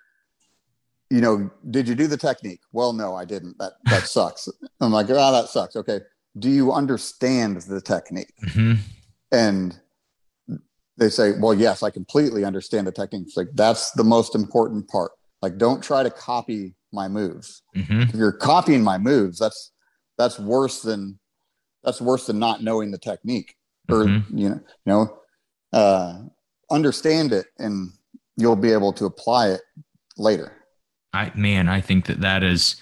you know, did you do the technique? Well, no, I didn't. That that sucks. I'm like, oh, that sucks. Okay. Do you understand the technique? Mm-hmm. And they say, well, yes, I completely understand the technique. It's like that's the most important part. Like, don't try to copy my moves. Mm-hmm. If you're copying my moves, that's that's worse than that's worse than not knowing the technique. Or Mhm. you know, you know, uh, understand it, and you'll be able to apply it later. I man, I think that that is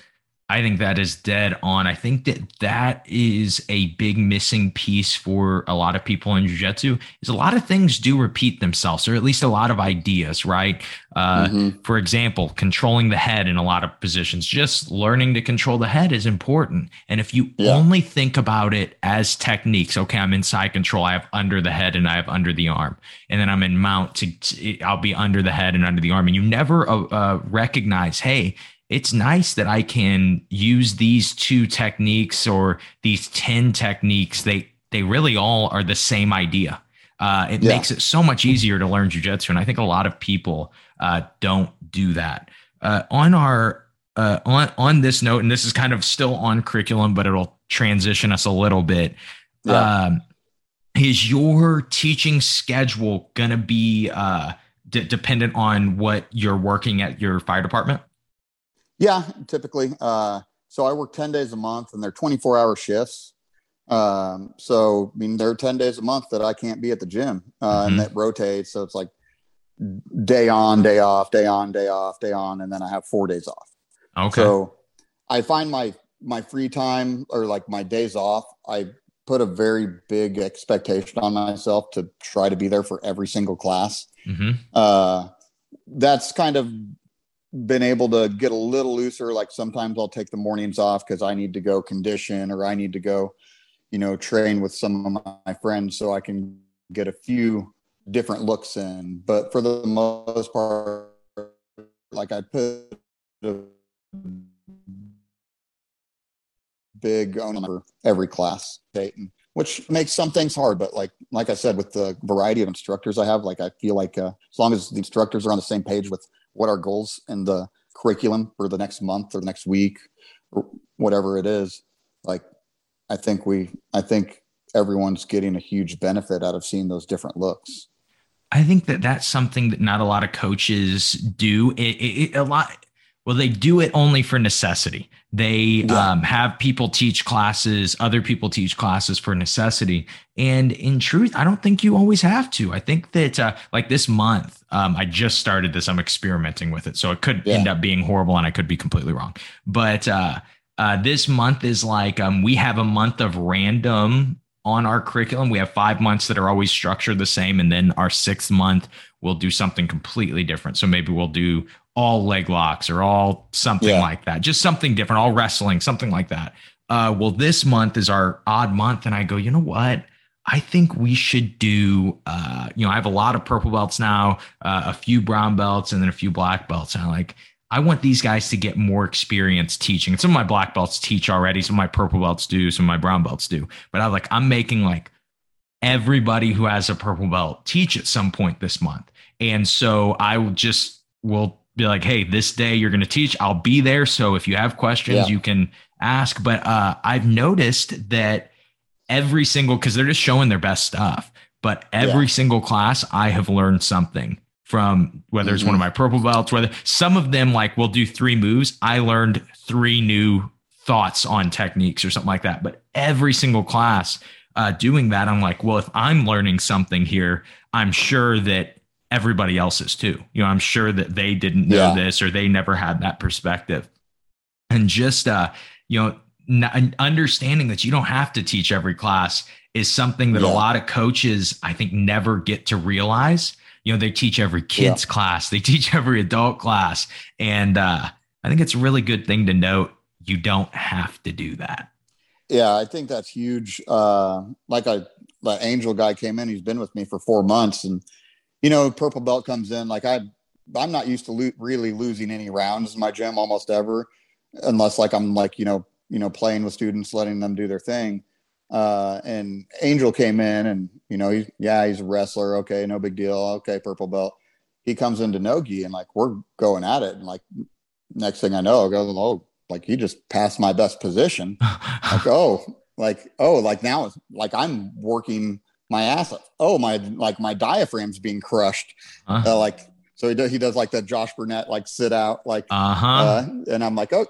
I think that is dead on. I think that that is a big missing piece for a lot of people in jiu-jitsu is a lot of things do repeat themselves or at least a lot of ideas, right? Uh, Mhm. for example, controlling the head in a lot of positions, just learning to control the head is important. And if you Yeah. only think about it as techniques, okay, I'm inside control, I have under the head and I have under the arm, and then I'm in mount to, to- I'll be under the head and under the arm, and you never uh, uh, recognize, hey, it's nice that I can use these two techniques or these 10 techniques. They, they really all are the same idea. Uh, it Yeah. makes it so much easier to learn jujitsu. And I think a lot of people uh, don't do that. Uh, on our uh, on on this note, and this is kind of still on curriculum, but it'll transition us a little bit. Yeah. Um, is your teaching schedule going to be uh, d- dependent on what you're working at your fire department? Yeah, typically. Uh, so I work 10 days a month and they're 24 hour shifts. Um, so, I mean, there are 10 days a month that I can't be at the gym uh, Mhm. and that rotates. So it's like day on, day off, day on, day off, day on. And then I have four days off. Okay. So I find my, my free time or like my days off, I put a very big expectation on myself to try to be there for every single class hmm uh, that's kind of been able to get a little looser. Like sometimes I'll take the mornings off because I need to go condition or I need to go, you know, train with some of my friends so I can get a few different looks in. But for the most part, like I put a big on every class which makes some things hard. But like like I said, with the variety of instructors I have, like I feel like uh, as long as the instructors are on the same page with what our goals in the curriculum for the next month or the next week or whatever it is, like I think we I think everyone's getting a huge benefit out of seeing those different looks. I think that that's something that not a lot of coaches do. It, it, it- a lot. Well, they do it only for necessity. They Yeah. um, have people teach classes, other people teach classes for necessity. And in truth, I don't think you always have to. I think that, uh, like this month, um, I just started this. I'm experimenting with it, so it could Yeah. end up being horrible, and I could be completely wrong. But uh, uh, this month is like um, we have a month of random on our curriculum. We have five months that are always structured the same, and then our sixth month we'll do something completely different. So maybe we'll do all leg locks or all something Yeah. like that, just something different, all wrestling, something like that. Uh, well, this month is our odd month, and I go, you know what? I think we should do. Uh, you know, I have a lot of purple belts now, uh, a few brown belts, and then a few black belts. And I'm like, I want these guys to get more experience teaching. And some of my black belts teach already. Some of my purple belts do. Some of my brown belts do. But I'm like, I'm making like everybody who has a purple belt teach at some point this month. And so I will just will be like, hey, this day you're going to teach. I'll be there. So if you have questions, Yeah. you can ask. But uh, I've noticed that every single because they're just showing their best stuff. But every Yeah. single class, I have learned something from whether it's one of Mhm. my purple belts, whether some of them like will do three moves. I learned three new thoughts on techniques or something like that. But every single class uh, doing that, I'm like, well, if I'm learning something here, I'm sure that everybody else is too. You know, I'm sure that they didn't know Yeah. this or they never had that perspective. And just, uh, you know, n- understanding that you don't have to teach every class is something that a lot of coaches, I think, never get to realize. You know, they teach every kids class, they teach every adult class. And uh, I think it's a really good thing to note. You don't have to do that. Yeah, I think that's huge. Uh, like I, the angel guy came in, he's been with me for four months, and you know, purple belt comes in. Like I, I'm not used to lo- really losing any rounds in my gym almost ever, unless like I'm like you know, you know, playing with students, letting them do their thing. Uh, and Angel came in, and you know, he, yeah, he's a wrestler. Okay, no big deal. Okay, purple belt. He comes into Nogi, and like we're going at it, and like next thing I know, I go, oh, like he just passed my best position. like, oh, like, oh, like now it's like I'm working my ass off. Oh, my, like my diaphragm's being crushed. Uh-huh. Uh, like, so he does, he does like that Josh Barnett, like sit out, like, uh-huh. Uh, and I'm like, oh,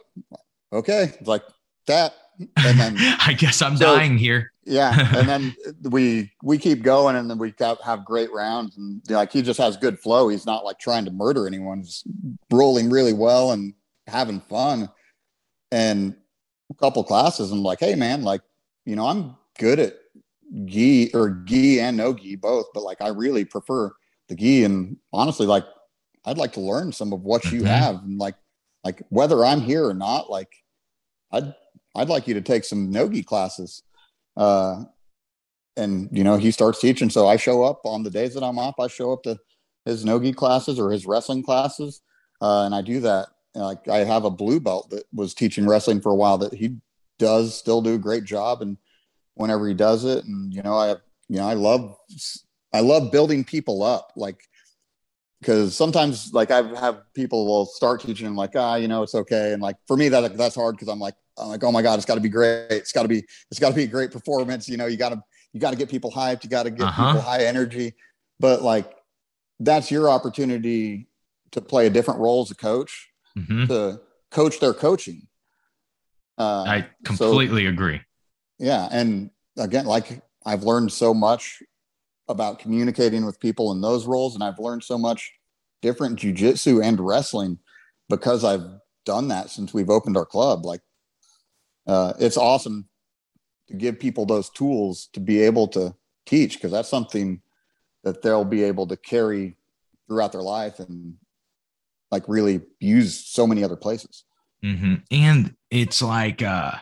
okay. It's like that. And then I guess I'm so, dying here. yeah. And then we, we keep going and then we have great rounds and like, he just has good flow. He's not like trying to murder anyone, just rolling really well and having fun. And a couple classes, I'm like, hey man, like, you know, I'm good at gi or gi and no gi both, but like I really prefer the gi. And honestly, like I'd like to learn some of what you mm-hmm. have, and like like whether I'm here or not, like I'd I'd like you to take some nogi classes. Uh, and you know he starts teaching, so I show up on the days that I'm off. I show up to his nogi classes or his wrestling classes, uh, and I do that. Like I have a blue belt that was teaching wrestling for a while that he does still do a great job and whenever he does it. And you know, I you know I love I love building people up, like because sometimes like I have people will start teaching and like ah you know it's okay. And like for me that that's hard because I'm like I'm like oh my god it's got to be great. It's got to be it's got to be a great performance. You know you got to you got to get people hyped. You got to get uh-huh. people high energy. But like that's your opportunity to play a different role as a coach mm-hmm. to coach their coaching. Uh, I completely so, agree. Yeah and again like i've learned so much about communicating with people in those roles. And i've learned so much different jujitsu and wrestling because i've done that since we've opened our club. Like uh, it's awesome to give people those tools to be able to teach because that's something that they'll be able to carry throughout their life and like really use so many other places. Mm-hmm. and it's like uh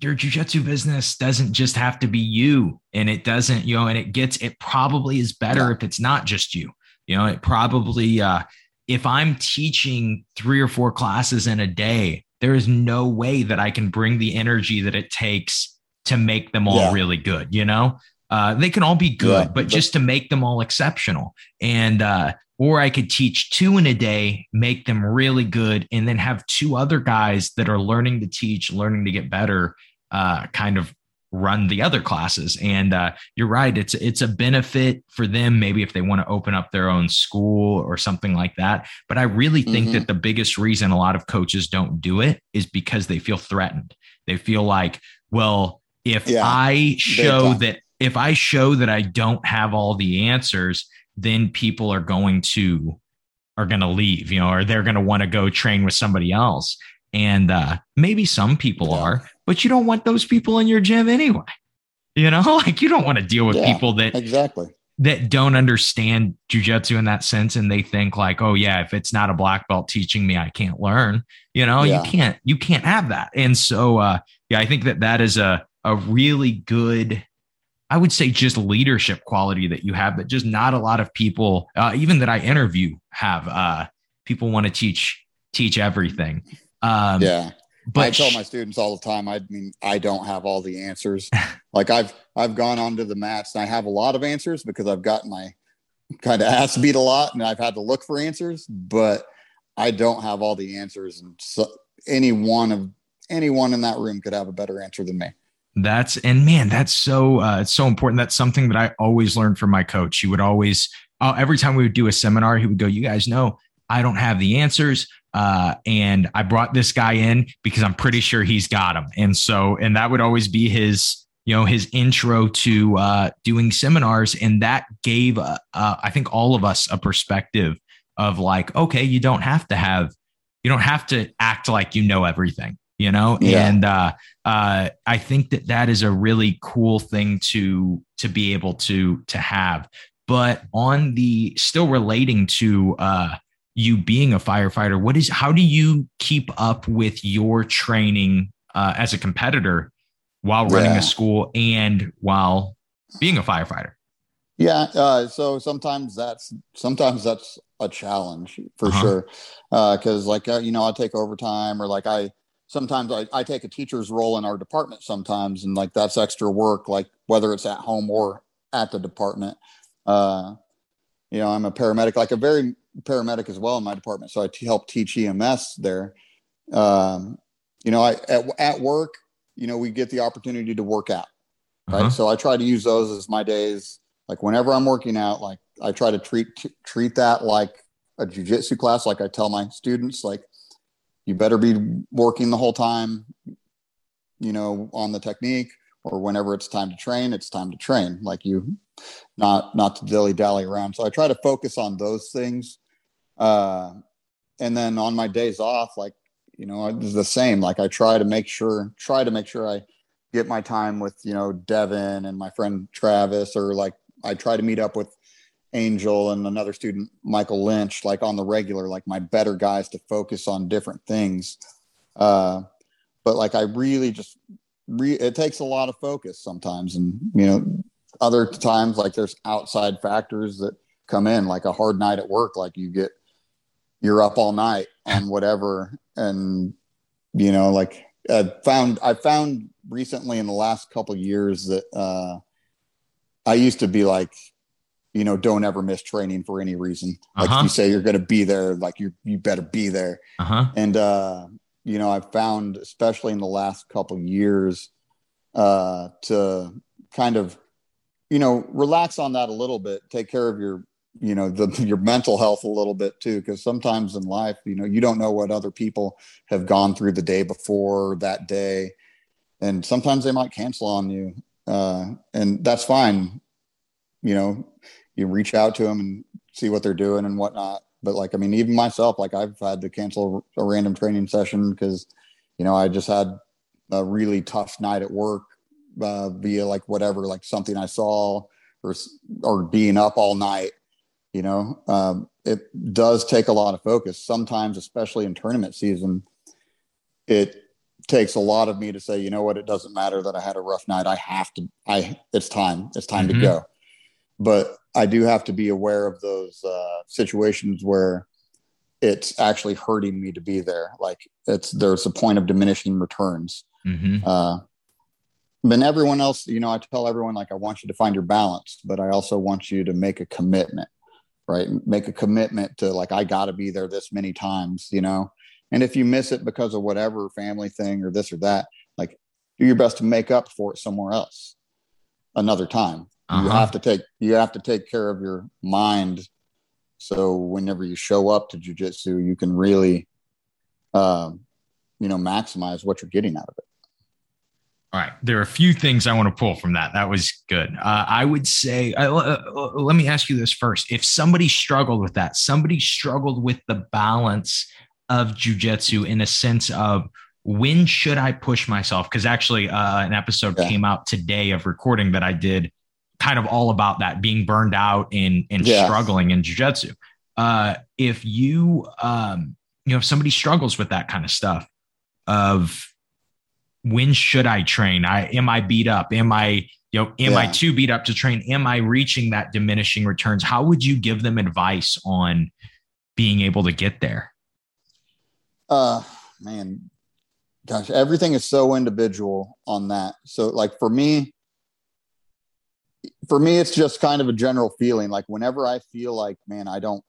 your jujitsu business doesn't just have to be you and it doesn't, you know, and it gets, it probably is better yeah. if it's not just you, you know, it probably, uh, if I'm teaching three or four classes in a day, there is no way that I can bring the energy that it takes to make them all yeah. really good, you know? Uh, they can all be good, yeah, but just to make them all exceptional. And uh, or I could teach two in a day, make them really good, and then have two other guys that are learning to teach, learning to get better, uh, kind of run the other classes. And uh, you're right; it's it's a benefit for them, maybe if they want to open up their own school or something like that. But I really think mm-hmm. that the biggest reason a lot of coaches don't do it is because they feel threatened. They feel like, well, if yeah, I show that if I show that I don't have all the answers then people are going to are going to leave, you know, or they're going to want to go train with somebody else. And uh, maybe some people are, but you don't want those people in your gym anyway. You know, like you don't want to deal with yeah, people that exactly that don't understand jujitsu in that sense, and they think like, oh yeah, if it's not a black belt teaching me, I can't learn. You know, yeah. you can't you can't have that. And so, uh, yeah, I think that that is a a really good I would say just leadership quality that you have that just not a lot of people, uh, even that I interview, have. Uh, people want to teach teach everything. Um, yeah, but I tell my students all the time. I mean, I don't have all the answers. like I've I've gone onto the mats and I have a lot of answers because I've gotten my kind of ass beat a lot and I've had to look for answers, but I don't have all the answers. And so any one of anyone in that room could have a better answer than me. That's and man, that's so uh, it's so important. That's something that I always learned from my coach. He would always uh, every time we would do a seminar, he would go, "You guys know I don't have the answers, uh, and I brought this guy in because I'm pretty sure he's got him. And so, and that would always be his you know his intro to uh, doing seminars, and that gave uh, uh, I think all of us a perspective of like, okay, you don't have to have you don't have to act like you know everything you know yeah. and uh, uh, i think that that is a really cool thing to to be able to to have but on the still relating to uh, you being a firefighter what is how do you keep up with your training uh, as a competitor while running yeah. a school and while being a firefighter yeah uh, so sometimes that's sometimes that's a challenge for uh-huh. sure because uh, like you know i take overtime or like i sometimes I, I take a teacher's role in our department sometimes and like that's extra work like whether it's at home or at the department uh you know i'm a paramedic like a very paramedic as well in my department, so I t- help teach EMS there. Um, you know, I at, at work, you know, we get the opportunity to work out, right? Uh-huh. So I try to use those as my days. Like whenever I'm working out, like I try to treat treat that like a jujitsu class. Like I tell my students, like you better be working the whole time, you know, on the technique. Or whenever it's time to train, it's time to train. Like you, not not to dilly dally around. So I try to focus on those things. Uh, and then on my days off, like you know, it's the same. Like I try to make sure, try to make sure I get my time with you know Devin and my friend Travis, or like I try to meet up with Angel and another student, Michael Lynch, like on the regular, like my better guys to focus on different things. Uh, but like I really just re- it takes a lot of focus sometimes, and you know, other times like there's outside factors that come in, like a hard night at work, like you get you're up all night on whatever, and you know, like I found I found recently in the last couple years that uh, I used to be like you know, don't ever miss training for any reason. Like Uh-huh. you say you're going to be there, like you you better be there. Uh huh. And uh, you know, I've found, especially in the last couple years, uh, to kind of, you know, relax on that a little bit, take care of your, you know, the your mental health a little bit too, because sometimes in life, you know, you don't know what other people have gone through the day before that day, and sometimes they might cancel on you, uh, and that's fine. You know, you reach out to them and see what they're doing and whatnot. But like, I mean, even myself, like I've had to cancel a random training session because, you know, I just had a really tough night at work uh, via like whatever, like something I saw or or being up all night. You know, um, it does take a lot of focus. Sometimes, especially in tournament season, it takes a lot of me to say, you know what, it doesn't matter that I had a rough night. I have to. I it's time. It's time Mhm. to go. But I do have to be aware of those uh, situations where it's actually hurting me to be there. Like it's there's a point of diminishing returns. hmm Uh, but everyone else, you know, I tell everyone like I want you to find your balance, but I also want you to make a commitment, right? Make a commitment to like I got to be there this many times, you know. And if you miss it because of whatever family thing or this or that, like do your best to make up for it somewhere else another time you Uh-huh. have to take you have to take care of your mind so whenever you show up to jujitsu you can really um you know maximize what you're getting out of it All right. There are a few things I want to pull from that. That was good. Uh, I would say, uh, uh, let me ask you this first. If somebody struggled with that, somebody struggled with the balance of jujitsu in a sense of when should I push myself? Because actually, uh, an episode Yeah. came out today of recording that I did kind of all about that being burned out and, and Yeah. struggling in jujitsu. Uh, if you, um, you know, if somebody struggles with that kind of stuff of when should I train? I am I beat up? Am I you know am I too beat up to train? Am I reaching that diminishing returns? How would you give them advice on being able to get there? uh man gosh everything is so individual on that so like for me for me it's just kind of a general feeling like whenever i feel like man i don't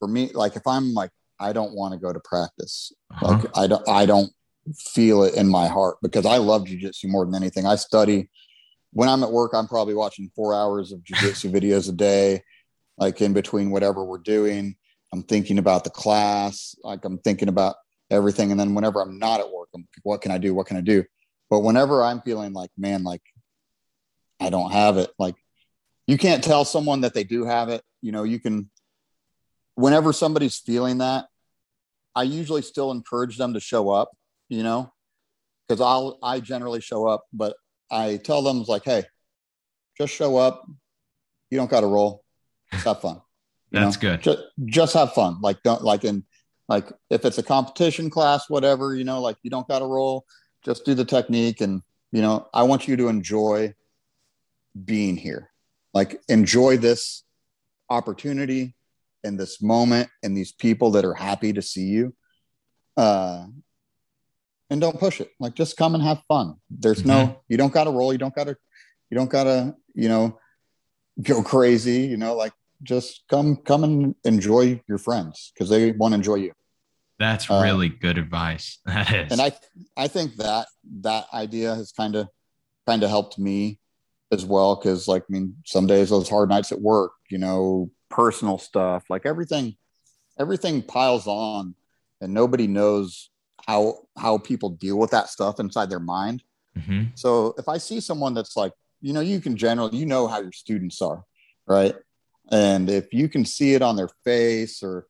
for me like if i'm like i don't want to go to practice Uh-huh. like i don't i don't feel it in my heart because i love jujitsu more than anything. I study when i'm at work i'm probably watching four hours of jujitsu videos a day like in between whatever we're doing. I'm thinking about the class like i'm thinking about everything. And then whenever i'm not at work I'm, what can i do? What can i do? But whenever i'm feeling like man like i don't have it like you can't tell someone that they do have it. You know you can whenever somebody's feeling that i usually still encourage them to show up you know? Because i'll i generally show up but i tell them like hey just show up. You don't got to roll. Just have fun. That's know? good. just, just have fun. Like don't like in like if it's a competition class whatever you know like you don't got to roll. Just do the technique and you know i want you to enjoy being here. Like enjoy this opportunity and this moment and these people that are happy to see you. Uh and don't push it like just come and have fun there's no you don't got to roll you don't got to you don't got to you know go crazy you know like just come come and enjoy your friends because they want to enjoy you. That's uh, really um, good advice. That is. And I I think that that idea has kind of kind of helped me as well because like I mean some days those hard nights at work, you know, personal stuff, like everything everything piles on and nobody knows how how people deal with that stuff inside their mind. Mm-hmm. So if I see someone that's like, you know, you can generally you know how your students are, right? And if you can see it on their face or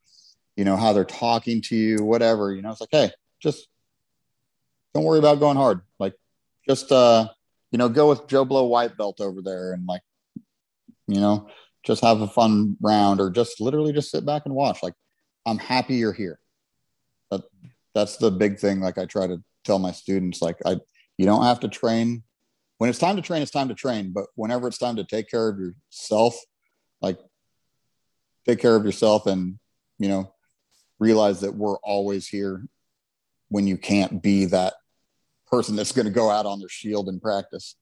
you know how they're talking to you, whatever, you know, it's like, hey, just don't worry about going hard. Like just uh, you know, go with Joe Blow white belt over there and like, you know, just have a fun round or just literally just sit back and watch. Like, I'm happy you're here. That that's the big thing. Like I try to tell my students, like I you don't have to train when it's time to train, it's time to train. But whenever it's time to take care of yourself, like take care of yourself and you know realize that we're always here when you can't be that person that's going to go out on their shield in practice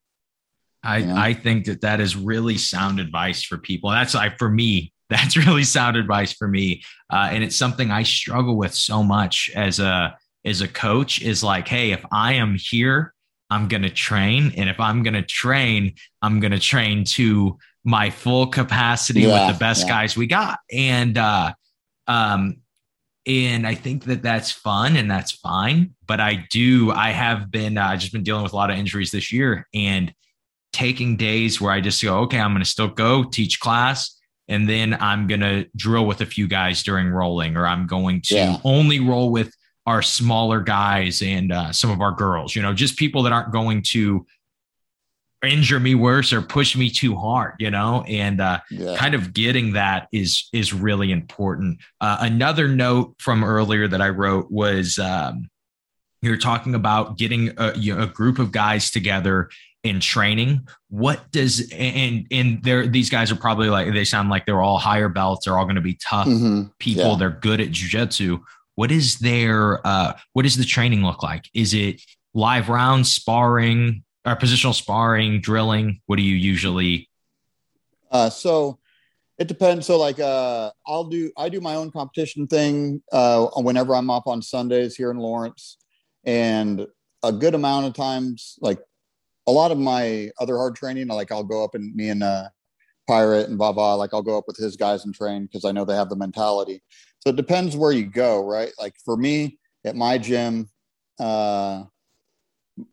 I, you know? I think that that is really sound advice for people. That's like for me, that's really sound advice for me. Uh, and it's something I struggle with so much as a, as a coach is like, Hey, if I am here, I'm going to train. And if I'm going to train, I'm going to train to my full capacity yeah, with the best yeah. guys we got. And, uh, um, and I think that that's fun and that's fine. But I do, I have been, uh, just been dealing with a lot of injuries this year and taking days where I just go, okay, I'm going to still go teach class. And then I'm going to drill with a few guys during rolling, or I'm going to yeah. only roll with our smaller guys and uh, some of our girls, you know, just people that aren't going to injure me worse or push me too hard you know and uh, yeah. kind of getting that is is really important uh, another note from earlier that i wrote was um, you're talking about getting a, you know, a group of guys together in training what does and and they're these guys are probably like they sound like they're all higher belts they're all going to be tough mm-hmm. people yeah. they're good at jiu-jitsu what is their uh what does the training look like is it live rounds sparring or positional sparring, drilling? What do you usually? Uh, so it depends. So like, uh, I'll do, I do my own competition thing, uh, whenever I'm up on Sundays here in Lawrence and a good amount of times, like a lot of my other hard training, like I'll go up and me and, uh, Pirate and Baba, like I'll go up with his guys and train because I know they have the mentality. So it depends where you go, right? Like for me at my gym, uh,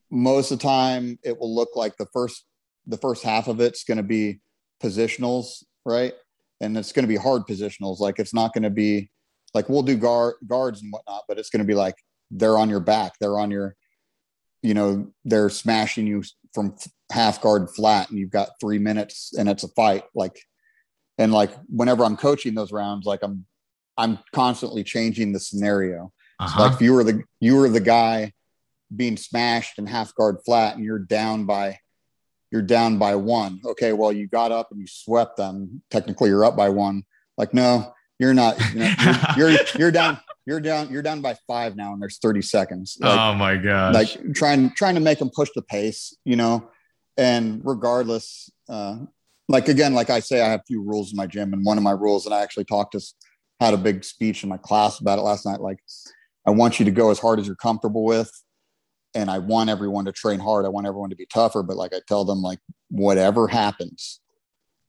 most of the time it will look like the first the first half of it's going to be positionals right and it's going to be hard positionals like it's not going to be like we'll do guard guards and whatnot but it's going to be like they're on your back they're on your you know they're smashing you from half guard flat and you've got three minutes and it's a fight. Like and like whenever i'm coaching those rounds like i'm i'm constantly changing the scenario. Uh-huh. so like if you were the you were the guy being smashed and half guard flat and you're down by you're down by one. Okay well you got up and you swept them. Technically you're up by one. Like no you're not you know, you're, you're, you're down you're down you're down by five now and there's 30 seconds like, oh my god like trying trying to make them push the pace you know and regardless uh like again like i say i have a few rules in my gym and one of my rules and i actually talked to had a big speech in my class about it last night like i want you to go as hard as you're comfortable with and I want everyone to train hard. I want everyone to be tougher. But like I tell them, like whatever happens,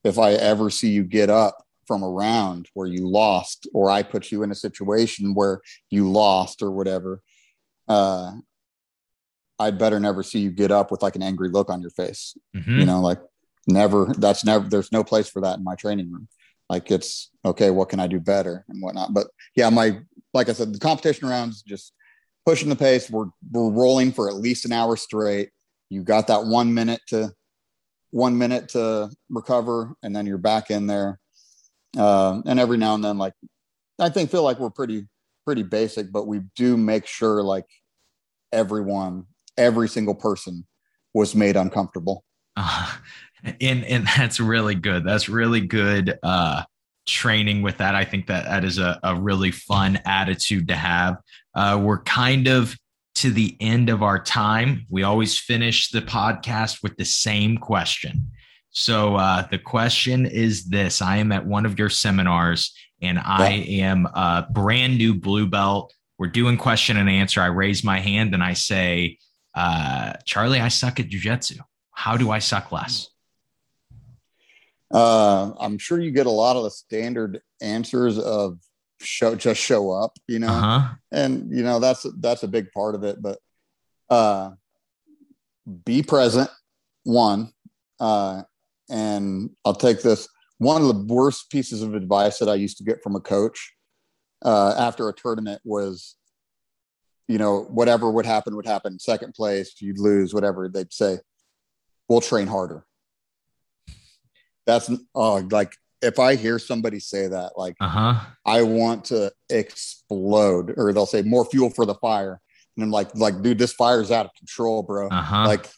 if I ever see you get up from around where you lost, or I put you in a situation where you lost or whatever, uh, I'd better never see you get up with like an angry look on your face. Mm-hmm. You know, like never. That's never. There's no place for that in my training room. Like it's okay. What can I do better and whatnot? But yeah, my like I said, the competition rounds just pushing the pace. We're we're rolling for at least an hour straight. You got that one minute to one minute to recover, and then you're back in there. Uh, and every now and then, like I think, feel like we're pretty pretty basic, but we do make sure like everyone, every single person, was made uncomfortable. Uh, and and that's really good. That's really good. Uh, training with that. I think that that is a, a really fun attitude to have. Uh, we're kind of to the end of our time. We always finish the podcast with the same question. So uh, the question is this: I am at one of your seminars, and I am a brand new blue belt. We're doing question and answer. I raise my hand and I say, uh, "Charlie, I suck at jujitsu. How do I suck less?" Uh, I'm sure you get a lot of the standard answers of show just show up, you know, uh-huh. and you know that's that's a big part of it. But uh, be present, one, uh, and I'll take this. One of the worst pieces of advice that I used to get from a coach uh, after a tournament was, you know, whatever would happen would happen. Second place, you'd lose, whatever they'd say. We'll train harder. That's oh, like if I hear somebody say that, like uh-huh. I want to explode, or they'll say more fuel for the fire, and I'm like, like, dude, this fire's out of control, bro. Uh-huh. Like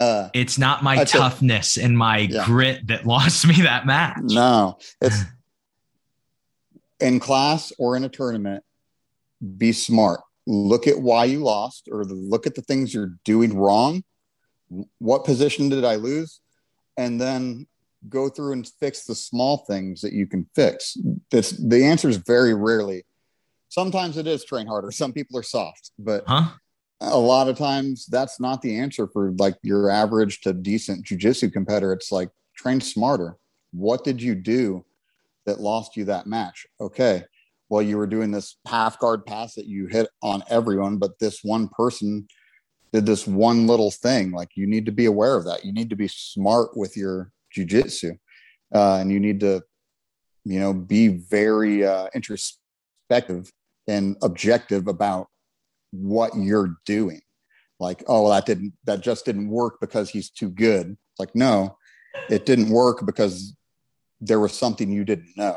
uh, it's not my toughness and my yeah. grit that lost me that match. No, it's in class or in a tournament. Be smart. Look at why you lost, or look at the things you're doing wrong. What position did I lose? And then go through and fix the small things that you can fix. The answer is very rarely. Sometimes it is train harder. Some people are soft, but huh? A lot of times that's not the answer for like your average to decent jujitsu competitor. It's like train smarter. What did you do that lost you that match? Okay. Well, you were doing this half guard pass that you hit on everyone, but this one person did this one little thing. Like you need to be aware of that. You need to be smart with your jujitsu, uh, and you need to, you know, be very uh, introspective and objective about what you're doing. Like, oh, well, that didn't, that just didn't work because he's too good. It's like, no, it didn't work because there was something you didn't know.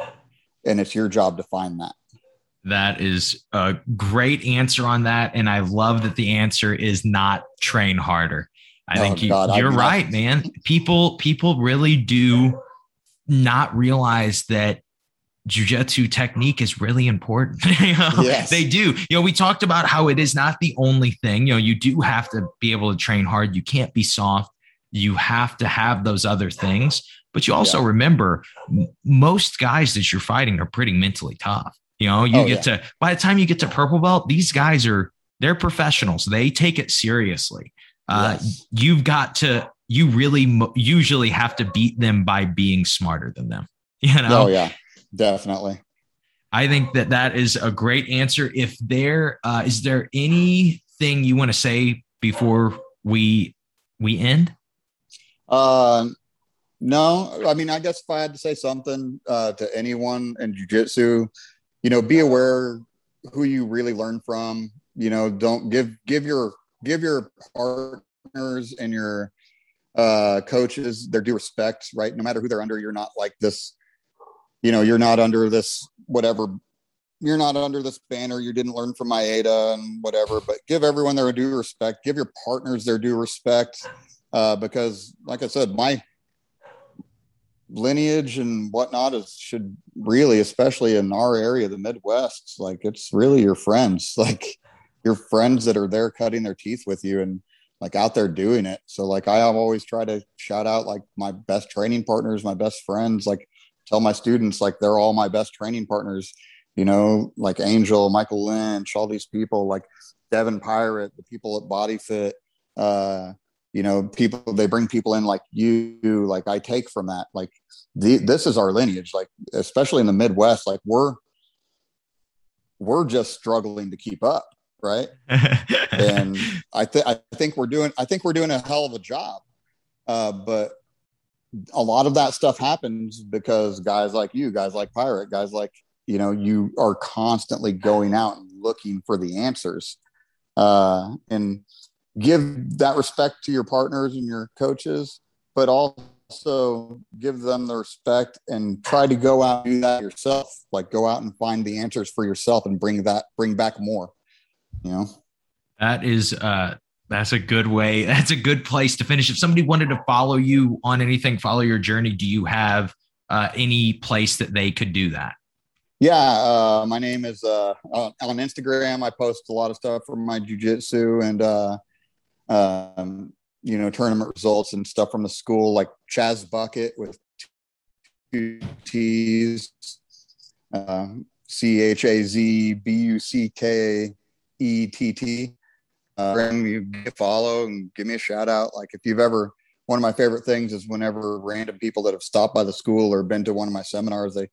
And it's your job to find that. That is a great answer on that. And I love that the answer is not train harder. I oh, think you, you're right, man. People, people really do not realize that jujitsu technique is really important. you know? yes. They do. You know, we talked about how it is not the only thing. You know, you do have to be able to train hard. You can't be soft. You have to have those other things. But you also yeah. remember most guys that you're fighting are pretty mentally tough. You know, you oh, get yeah. to by the time you get to purple belt, these guys are they're professionals. They take it seriously. Uh, yes. You've got to. You really mo- usually have to beat them by being smarter than them. You know. Oh yeah definitely. I think that that is a great answer. If there uh, is there anything you want to say before we we end? Uh, no, I mean, I guess if I had to say something uh, to anyone in jujitsu, you know, be aware who you really learn from. You know, don't give give your give your partners and your uh, coaches their due respect. Right, no matter who they're under, you're not like this you know, you're not under this whatever you're not under this banner you didn't learn from Maeda and whatever, but give everyone their due respect, give your partners their due respect. Uh, because like I said, my lineage and whatnot is should really, especially in our area, the Midwest, like it's really your friends, like your friends that are there cutting their teeth with you and like out there doing it. So like I always try to shout out like my best training partners, my best friends, like tell my students like they're all my best training partners you know like angel michael lynch all these people like devin pirate the people at body fit uh you know people they bring people in like you like i take from that. Like the, this is our lineage like especially in the midwest like we're we're just struggling to keep up right? And i think i think we're doing i think we're doing a hell of a job uh but a lot of that stuff happens because guys like you, guys like Pirate, guys like, you know, you are constantly going out and looking for the answers. Uh, and give that respect to your partners and your coaches, but also give them the respect and try to go out and do that yourself. Like go out and find the answers for yourself and bring that, bring back more, you know? That is, uh, that's a good way. That's a good place to finish. If somebody wanted to follow you on anything, follow your journey, do you have uh, any place that they could do that? Yeah, uh, my name is uh, on Instagram. I post a lot of stuff from my jujitsu, and uh, um, you know, tournament results and stuff from the school, like Chaz Buckett with two T's, uh, C H A Z B U C K E T T. Uh, you follow and give me a shout out. Like if you've ever, one of my favorite things is whenever random people that have stopped by the school or been to one of my seminars, they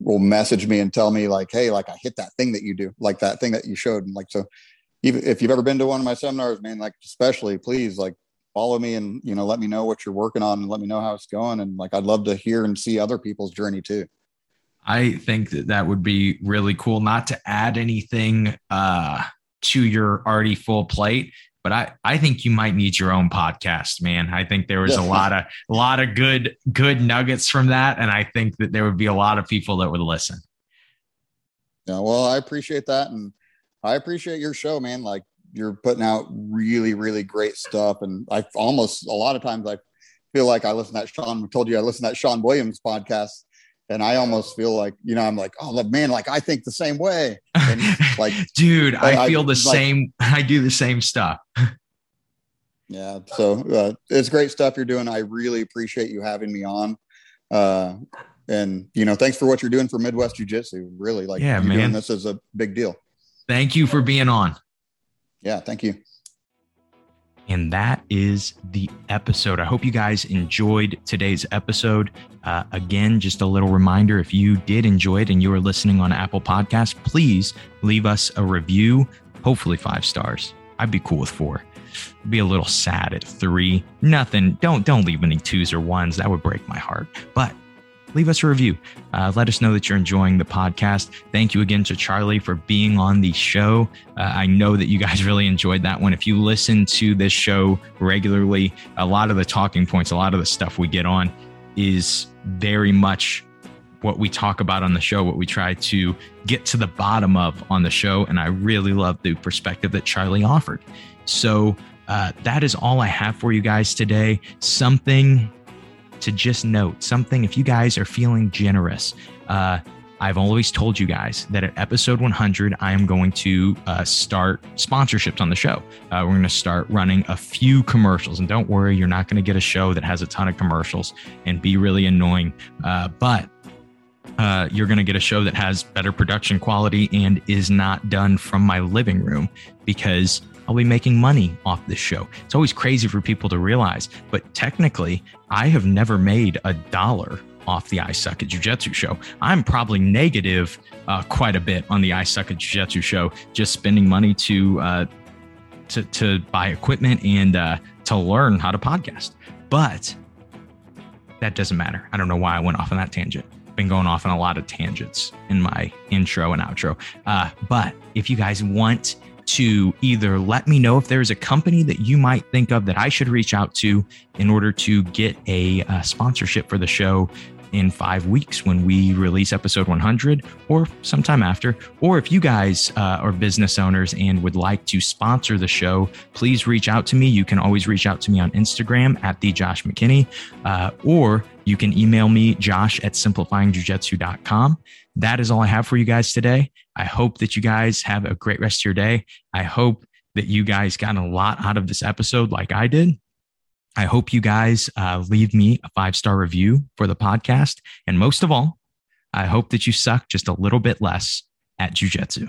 will message me and tell me like, Hey, like I hit that thing that you do, like that thing that you showed. And like, so even if you've ever been to one of my seminars, man, like especially please like follow me and, you know, let me know what you're working on and let me know how it's going. And like, I'd love to hear and see other people's journey too. I think that that would be really cool. Not to add anything uh, to your already full plate, but I, I think you might need your own podcast, man. I think there was a lot of a lot of good good nuggets from that, and I think that there would be a lot of people that would listen. Yeah, well, I appreciate that, and I appreciate your show, man. Like you're putting out really, really great stuff, and I almost a lot of times I feel like I listen to that Sean. Told you I listen to that Sean Williams podcast and I almost feel like you know I'm like oh man like I think the same way. And like dude I, I feel the like, same I do the same stuff. Yeah so uh, it's great stuff you're doing. I really appreciate you having me on. Uh, and you know thanks for what you're doing for Midwest Jiu Jitsu really like yeah man. this is a big deal. Thank you for being on. Yeah thank you and that is the episode. I hope you guys enjoyed today's episode. Uh, again, just a little reminder if you did enjoy it and you are listening on Apple Podcasts, please leave us a review, hopefully five stars. I'd be cool with four. be a little sad at three. Nothing. Don't don't leave any twos or ones. That would break my heart. But leave us a review. Uh, let us know that you're enjoying the podcast. Thank you again to Charlie for being on the show. Uh, I know that you guys really enjoyed that one. If you listen to this show regularly, a lot of the talking points, a lot of the stuff we get on is very much what we talk about on the show, what we try to get to the bottom of on the show. And I really love the perspective that Charlie offered. So, uh, that is all I have for you guys today. Something to just note something if you guys are feeling generous. Uh, I've always told you guys that at episode 100, I am going to uh, start sponsorships on the show. Uh, we're going to start running a few commercials. And don't worry, you're not going to get a show that has a ton of commercials and be really annoying. Uh, but uh, you're going to get a show that has better production quality and is not done from my living room because I'll be making money off this show. It's always crazy for people to realize, but technically, I have never made a dollar off the I Suck at Jiu Jitsu show. I'm probably negative uh, quite a bit on the I Suck at Jiu Jitsu show, just spending money to uh, to to buy equipment and uh, to learn how to podcast. But that doesn't matter. I don't know why I went off on that tangent. Been going off on a lot of tangents in my intro and outro. Uh, but if you guys want to either let me know if there's a company that you might think of that I should reach out to in order to get a, a sponsorship for the show in five weeks when we release episode 100 or sometime after. Or if you guys uh, are business owners and would like to sponsor the show, please reach out to me. You can always reach out to me on Instagram at the Josh McKinney, uh, or you can email me, josh at simplifyingjujitsu.com. That is all I have for you guys today. I hope that you guys have a great rest of your day. I hope that you guys got a lot out of this episode like I did. I hope you guys uh, leave me a five star review for the podcast. And most of all, I hope that you suck just a little bit less at jujitsu.